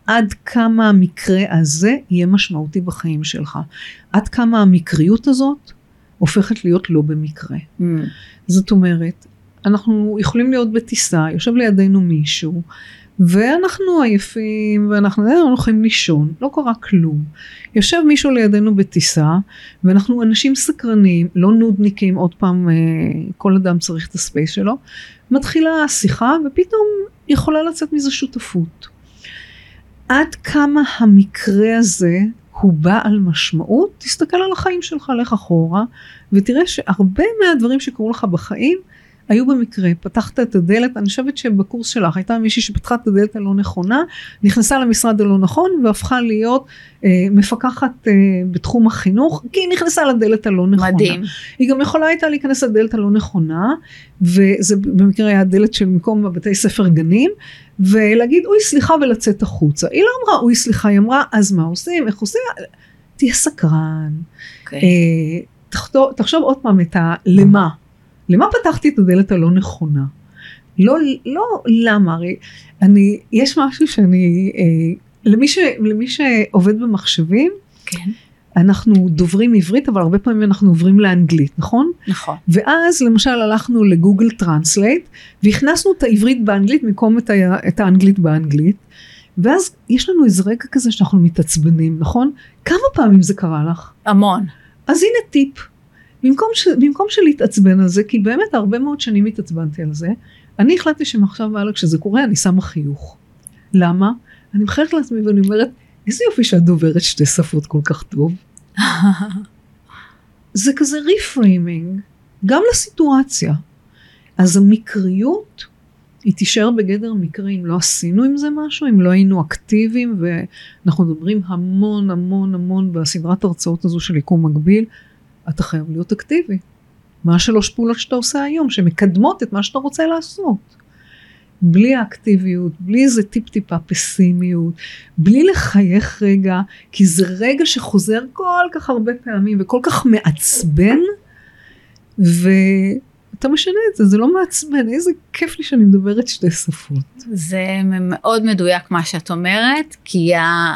S2: עד כמה המקרה הזה יהיה משמעותי בחיים שלך. עד כמה המקריות הזאת הופכת להיות לא במקרה.
S1: Mm,
S2: זאת אומרת, אנחנו יכולים להיות בטיסה, יושב לידינו מישהו, ואנחנו עייפים, ואנחנו אה, אנחנו יכולים לישון, לא קרה כלום. יושב מישהו לידינו בטיסה, ואנחנו אנשים סקרנים, לא נודניקים, עוד פעם, אה, כל אדם צריך את הספייס שלו, מתחילה השיחה, ופתאום יכולה לצאת מזה שותפות. עד כמה המקרה הזה הוא בעל משמעות, תסתכל על החיים שלך, לך אחורה, ותראה שהרבה מהדברים שקרו לך בחיים היו במקרה, פתחת את הדלת, אני חושבת שבקורס שלך הייתה מישהי שפתחה את הדלת הלא נכונה, נכנסה למשרד הלא נכון והפכה להיות אה, מפקחת אה, בתחום החינוך, כי היא נכנסה לדלת הלא נכונה.
S1: מדהים.
S2: היא גם יכולה הייתה להיכנס לדלת הלא נכונה, וזה במקרה היה הדלת של מקום בבתי ספר גנים, ולהגיד אוי סליחה ולצאת החוצה. היא לא אמרה אוי סליחה, היא אמרה אז מה עושים, איך עושים, תהיה סקרן.
S1: אוקיי.
S2: אה, תחתור, תחשוב עוד פעם את הלמה. למה פתחתי את הדלת הלא נכונה? לא, לא למה, הרי אני, יש משהו שאני, אה, למי, ש, למי שעובד במחשבים,
S1: כן,
S2: אנחנו דוברים עברית, אבל הרבה פעמים אנחנו עוברים לאנגלית, נכון?
S1: נכון.
S2: ואז למשל הלכנו ל Google Translate, והכנסנו את העברית באנגלית במקום את, ה, את האנגלית באנגלית, ואז יש לנו איזה רגע כזה שאנחנו מתעצבנים, נכון? כמה פעמים זה קרה לך?
S1: המון.
S2: אז הנה טיפ. במקום, ש... במקום שלהתעצבן על זה, כי באמת הרבה מאוד שנים התעצבנתי על זה, אני החלטתי שמעכשיו והלאה כשזה קורה אני שמה חיוך. למה? אני מחייכת לעצמי ואני אומרת, איזה יופי שאת דוברת שתי שפות כל כך טוב. זה כזה ריפריימינג, גם לסיטואציה. אז המקריות, היא תישאר בגדר מקרי אם לא עשינו עם זה משהו, אם לא היינו אקטיביים, ואנחנו מדברים המון המון המון בסדרת הרצאות הזו של יקום מקביל, אתה חייב להיות אקטיבי. מה השלוש פעולות שאתה עושה היום, שמקדמות את מה שאתה רוצה לעשות. בלי האקטיביות, בלי איזה טיפ טיפה פסימיות, בלי לחייך רגע, כי זה רגע שחוזר כל כך הרבה פעמים וכל כך מעצבן, ואתה משנה את זה, זה לא מעצבן, איזה כיף לי שאני מדברת שתי שפות.
S1: זה מאוד מדויק מה שאת אומרת, כי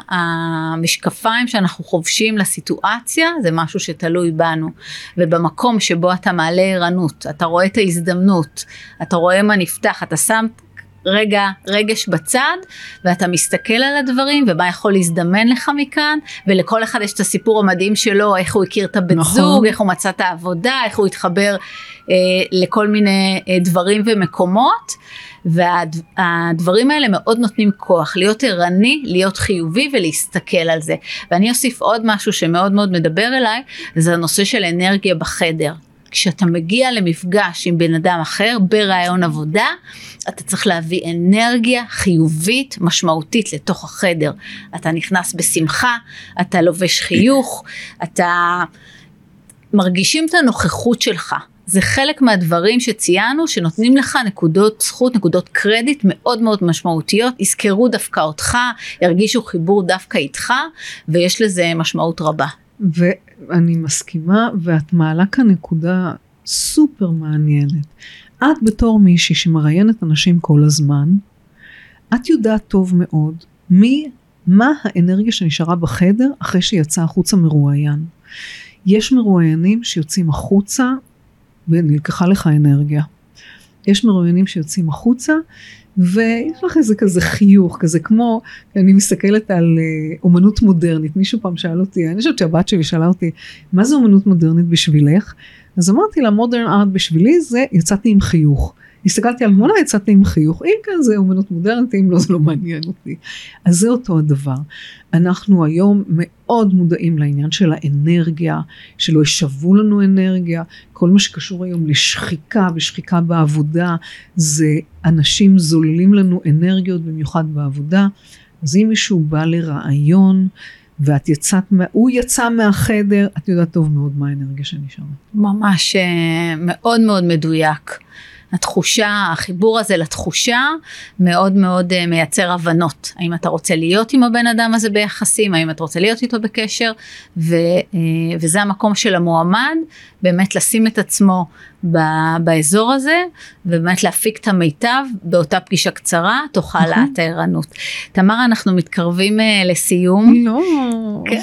S1: המשקפיים שאנחנו חובשים לסיטואציה זה משהו שתלוי בנו. ובמקום שבו אתה מעלה ערנות, אתה רואה את ההזדמנות, אתה רואה מה נפתח, אתה שם רגע רגש בצד ואתה מסתכל על הדברים ומה יכול להזדמן לך מכאן ולכל אחד יש את הסיפור המדהים שלו איך הוא הכיר את הבן
S2: נכון.
S1: זוג איך הוא מצא את העבודה איך הוא התחבר אה, לכל מיני אה, דברים ומקומות והדברים האלה מאוד נותנים כוח להיות ערני להיות חיובי ולהסתכל על זה ואני אוסיף עוד משהו שמאוד מאוד מדבר אליי זה הנושא של אנרגיה בחדר. כשאתה מגיע למפגש עם בן אדם אחר ברעיון עבודה, אתה צריך להביא אנרגיה חיובית משמעותית לתוך החדר. אתה נכנס בשמחה, אתה לובש חיוך, אתה מרגישים את הנוכחות שלך. זה חלק מהדברים שציינו שנותנים לך נקודות זכות, נקודות קרדיט מאוד מאוד משמעותיות, יזכרו דווקא אותך, ירגישו חיבור דווקא איתך, ויש לזה משמעות רבה.
S2: ואני מסכימה, ואת מעלה כאן נקודה סופר מעניינת. את בתור מישהי שמראיינת אנשים כל הזמן, את יודעת טוב מאוד מי, מה האנרגיה שנשארה בחדר אחרי שיצא החוצה מרואיין. יש מרואיינים שיוצאים החוצה ונלקחה לך אנרגיה. יש מרואיינים שיוצאים החוצה ויש לך איזה כזה חיוך, כזה כמו, אני מסתכלת על אה, אומנות מודרנית, מישהו פעם שאל אותי, אני חושבת שהבת שלי שאלה אותי, מה זה אומנות מודרנית בשבילך? אז אמרתי לה, מודרן ארט בשבילי זה, יצאתי עם חיוך. הסתכלתי על תמונה, יצאתי עם חיוך. אם כן זה אומנות מודרנית, אם לא זה לא מעניין אותי. אז זה אותו הדבר. אנחנו היום מאוד מודעים לעניין של האנרגיה, שלא ישבו לנו אנרגיה. כל מה שקשור היום לשחיקה ושחיקה בעבודה, זה אנשים זוללים לנו אנרגיות, במיוחד בעבודה. אז אם מישהו בא לרעיון, ואת יצאת, הוא יצא מהחדר, את יודעת טוב מאוד מה האנרגיה שנשארת.
S1: ממש אה, מאוד מאוד מדויק. התחושה, החיבור הזה לתחושה מאוד מאוד uh, מייצר הבנות. האם אתה רוצה להיות עם הבן אדם הזה ביחסים, האם אתה רוצה להיות איתו בקשר, ו, uh, וזה המקום של המועמד, באמת לשים את עצמו באזור הזה, ובאמת להפיק את המיטב באותה פגישה קצרה, תוך העלאת נכון. הערנות. תמרה, אנחנו מתקרבים uh, לסיום.
S2: לא.
S1: כן.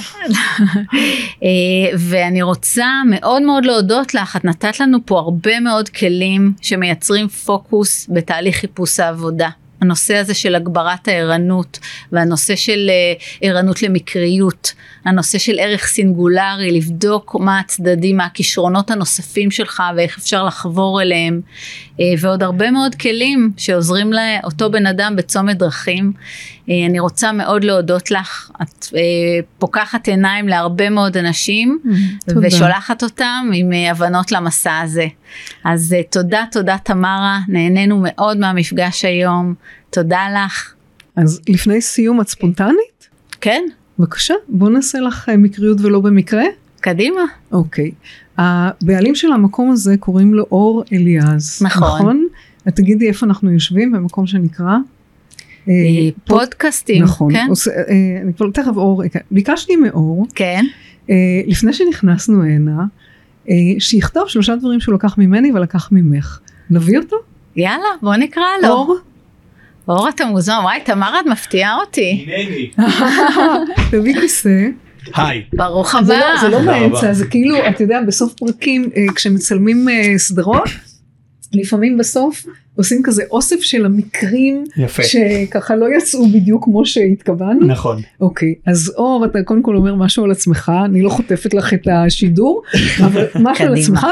S1: ואני רוצה מאוד מאוד להודות לך, את נתת לנו פה הרבה מאוד כלים שמייצרים פוקוס בתהליך חיפוש העבודה. הנושא הזה של הגברת הערנות והנושא של אה, ערנות למקריות, הנושא של ערך סינגולרי, לבדוק מה הצדדים, מה הכישרונות הנוספים שלך ואיך אפשר לחבור אליהם, אה, ועוד הרבה מאוד כלים שעוזרים לאותו בן אדם בצומת דרכים. אה, אני רוצה מאוד להודות לך, את פוקחת עיניים להרבה מאוד אנשים mm, ושולחת אותם עם הבנות למסע הזה. אז תודה, תודה תמרה, נהנינו מאוד מהמפגש היום. תודה לך.
S2: אז לפני סיום את ספונטנית?
S1: כן.
S2: בבקשה, בוא נעשה לך אה, מקריות ולא במקרה.
S1: קדימה.
S2: אוקיי. הבעלים של המקום הזה קוראים לו אור אליעז.
S1: נכון. נכון?
S2: תגידי איפה אנחנו יושבים במקום שנקרא?
S1: אה, פודקאסטים,
S2: נכון, כן. עושה, אה, אני כבר תכף אור, ביקשתי מאור,
S1: כן.
S2: לפני שנכנסנו הנה, שיכתוב שלושה דברים שהוא לקח ממני ולקח ממך. נביא אותו?
S1: יאללה, בוא נקרא לו.
S2: אור?
S1: אור אתה מוזמן, וואי תמר את מפתיעה אותי.
S3: הנני.
S2: תביא כיסא.
S3: היי.
S1: ברוך
S2: זה
S1: הבא.
S2: לא- זה לא באמצע, זה כאילו, אתה יודע, בסוף פרקים, אה, כשמצלמים אה, סדרות, לפעמים בסוף עושים כזה אוסף של המקרים,
S3: יפה.
S2: שככה לא יצאו בדיוק כמו שהתכוונו.
S3: נכון.
S2: אוקיי, אז אור, אתה קודם כל אומר משהו על עצמך, אני לא חוטפת לך את השידור, אבל משהו על. עצמך,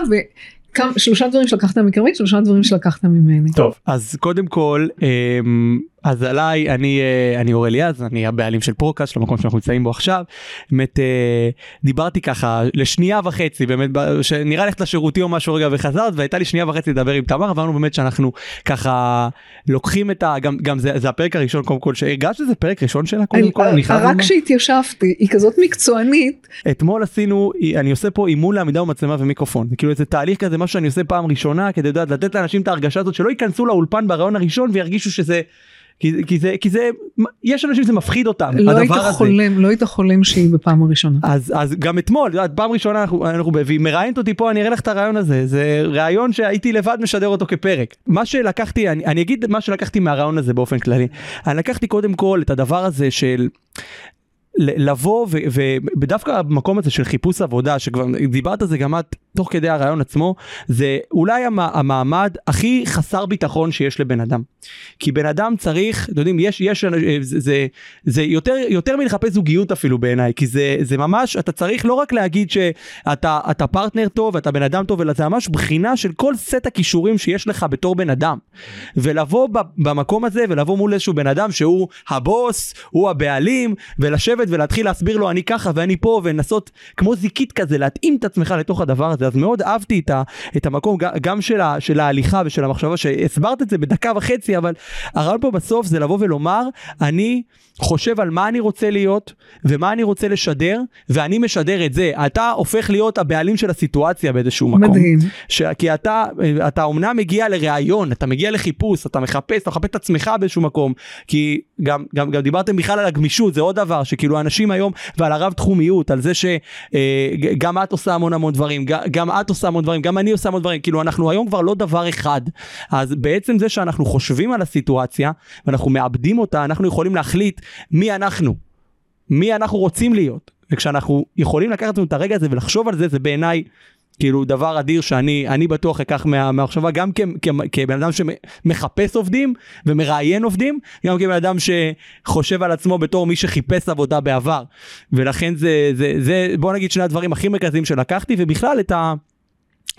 S2: כמה, שלושה דברים שלקחת מכרמית, שלושה דברים שלקחת ממני.
S3: טוב, אז קודם כל, אמ, אז עליי, אני, אה, אני אור אליעז, אני הבעלים של פרוקאסט, של המקום שאנחנו נמצאים בו עכשיו. באמת, אה, דיברתי ככה לשנייה וחצי, באמת, שנראה ללכת לשירותי או משהו רגע וחזרת, והייתה לי שנייה וחצי לדבר עם תמר, אמרנו באמת שאנחנו ככה לוקחים את ה... גם, גם זה, זה הפרק הראשון קודם כל, שהרגשת שזה פרק ראשון שלה קודם כל, אני חייב
S2: רק כשהתיישבתי, היא כזאת מקצוענית.
S3: אתמול עשינו, אני עושה פה אימון לעמידה ומצלמה ומיקרופון, זה כאילו איזה תהליך כזה, משהו שאני עושה פעם ראשונה, כדי לדעת, לתת לאנשים את ההרגשה הזאת, שלא ייכנסו לאולפן ברעיון הראשון וירגישו שזה... כי, כי זה כי זה יש אנשים שזה מפחיד אותם
S2: לא
S3: הדבר
S2: היית
S3: הזה.
S2: חולם לא היית חולם שהיא בפעם הראשונה.
S3: אז אז גם אתמול פעם ראשונה אנחנו אנחנו והיא מראיינת אותי פה אני אראה לך את הרעיון הזה זה רעיון שהייתי לבד משדר אותו כפרק מה שלקחתי אני, אני אגיד מה שלקחתי מהרעיון הזה באופן כללי אני לקחתי קודם כל את הדבר הזה של לבוא ודווקא במקום הזה של חיפוש עבודה שכבר דיברת על זה גם את תוך כדי הרעיון עצמו זה אולי המ, המעמד הכי חסר ביטחון שיש לבן אדם. כי בן אדם צריך, אתם יודעים, יש, יש, זה, זה, זה יותר, יותר מלחפש זוגיות אפילו בעיניי, כי זה, זה ממש, אתה צריך לא רק להגיד שאתה אתה פרטנר טוב, אתה בן אדם טוב, אלא זה ממש בחינה של כל סט הכישורים שיש לך בתור בן אדם. ולבוא במקום הזה ולבוא מול איזשהו בן אדם שהוא הבוס, הוא הבעלים, ולשבת ולהתחיל להסביר לו אני ככה ואני פה, ולנסות כמו זיקית כזה להתאים את עצמך לתוך הדבר. הזה אז מאוד אהבתי את, ה, את המקום גם של, ה, של ההליכה ושל המחשבה שהסברת את זה בדקה וחצי אבל הרעיון פה בסוף זה לבוא ולומר אני חושב על מה אני רוצה להיות ומה אני רוצה לשדר ואני משדר את זה אתה הופך להיות הבעלים של הסיטואציה באיזשהו מקום.
S2: מדהים.
S3: ש... כי אתה אתה אומנם מגיע לראיון אתה מגיע לחיפוש אתה מחפש אתה מחפש את עצמך באיזשהו מקום כי גם, גם, גם דיברתם בכלל על הגמישות זה עוד דבר שכאילו אנשים היום ועל הרב תחומיות על זה שגם אה, את עושה המון המון דברים גם את עושה המון דברים, גם אני עושה המון דברים, כאילו אנחנו היום כבר לא דבר אחד. אז בעצם זה שאנחנו חושבים על הסיטואציה, ואנחנו מאבדים אותה, אנחנו יכולים להחליט מי אנחנו, מי אנחנו רוצים להיות. וכשאנחנו יכולים לקחת לנו את הרגע הזה ולחשוב על זה, זה בעיניי כאילו דבר אדיר שאני אני בטוח אקח מה, מהמחשבה גם כ, כ, כבן אדם שמחפש עובדים ומראיין עובדים, גם כבן אדם שחושב על עצמו בתור מי שחיפש עבודה בעבר. ולכן זה, זה, זה בוא נגיד שני הדברים הכי מרכזיים שלקחתי ובכלל את ה...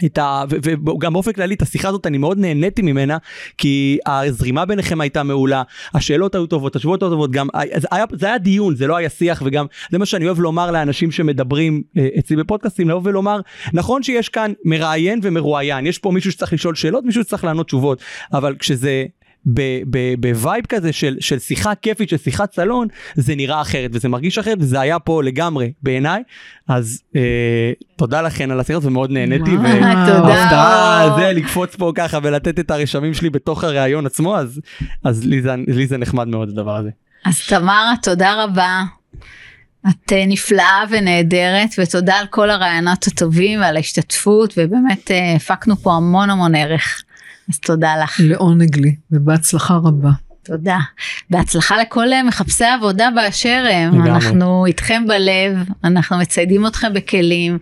S3: את ה... וגם באופן כללי את השיחה הזאת אני מאוד נהניתי ממנה כי הזרימה ביניכם הייתה מעולה השאלות היו טובות התשובות היו טובות גם זה היה, זה היה דיון זה לא היה שיח וגם זה מה שאני אוהב לומר לאנשים שמדברים אה, אצלי בפודקאסטים לבוא ולומר נכון שיש כאן מראיין ומרואיין יש פה מישהו שצריך לשאול שאלות מישהו שצריך לענות תשובות אבל כשזה בווייב כזה של, של שיחה כיפית של שיחת סלון זה נראה אחרת וזה מרגיש אחרת וזה היה פה לגמרי בעיניי אז אה, תודה לכן על השיחה ומאוד נהניתי.
S1: תודה.
S3: זה לקפוץ פה ככה ולתת את הרשמים שלי בתוך הראיון עצמו אז, אז לי, זה, לי זה נחמד מאוד הדבר הזה.
S1: אז תמרה תודה רבה. את אה, נפלאה ונהדרת ותודה על כל הרעיונות הטובים ועל ההשתתפות ובאמת אה, הפקנו פה המון המון ערך. אז תודה לך.
S2: לעונג לי, ובהצלחה רבה.
S1: תודה. בהצלחה לכל אה, מחפשי עבודה באשר הם. אנחנו איתכם בלב, אנחנו מציידים אתכם בכלים,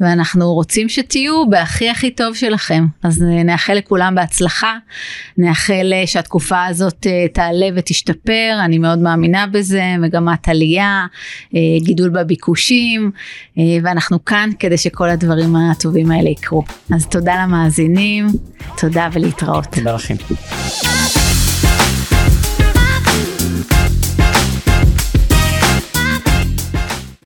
S1: ואנחנו רוצים שתהיו בהכי הכי טוב שלכם. אז אה, נאחל לכולם בהצלחה, נאחל אה, שהתקופה הזאת תעלה ותשתפר, אני מאוד מאמינה בזה, מגמת עלייה, גידול בביקושים, ואנחנו כאן כדי שכל הדברים הטובים האלה יקרו. אז תודה למאזינים, תודה ולהתראות.
S3: תודה לכם.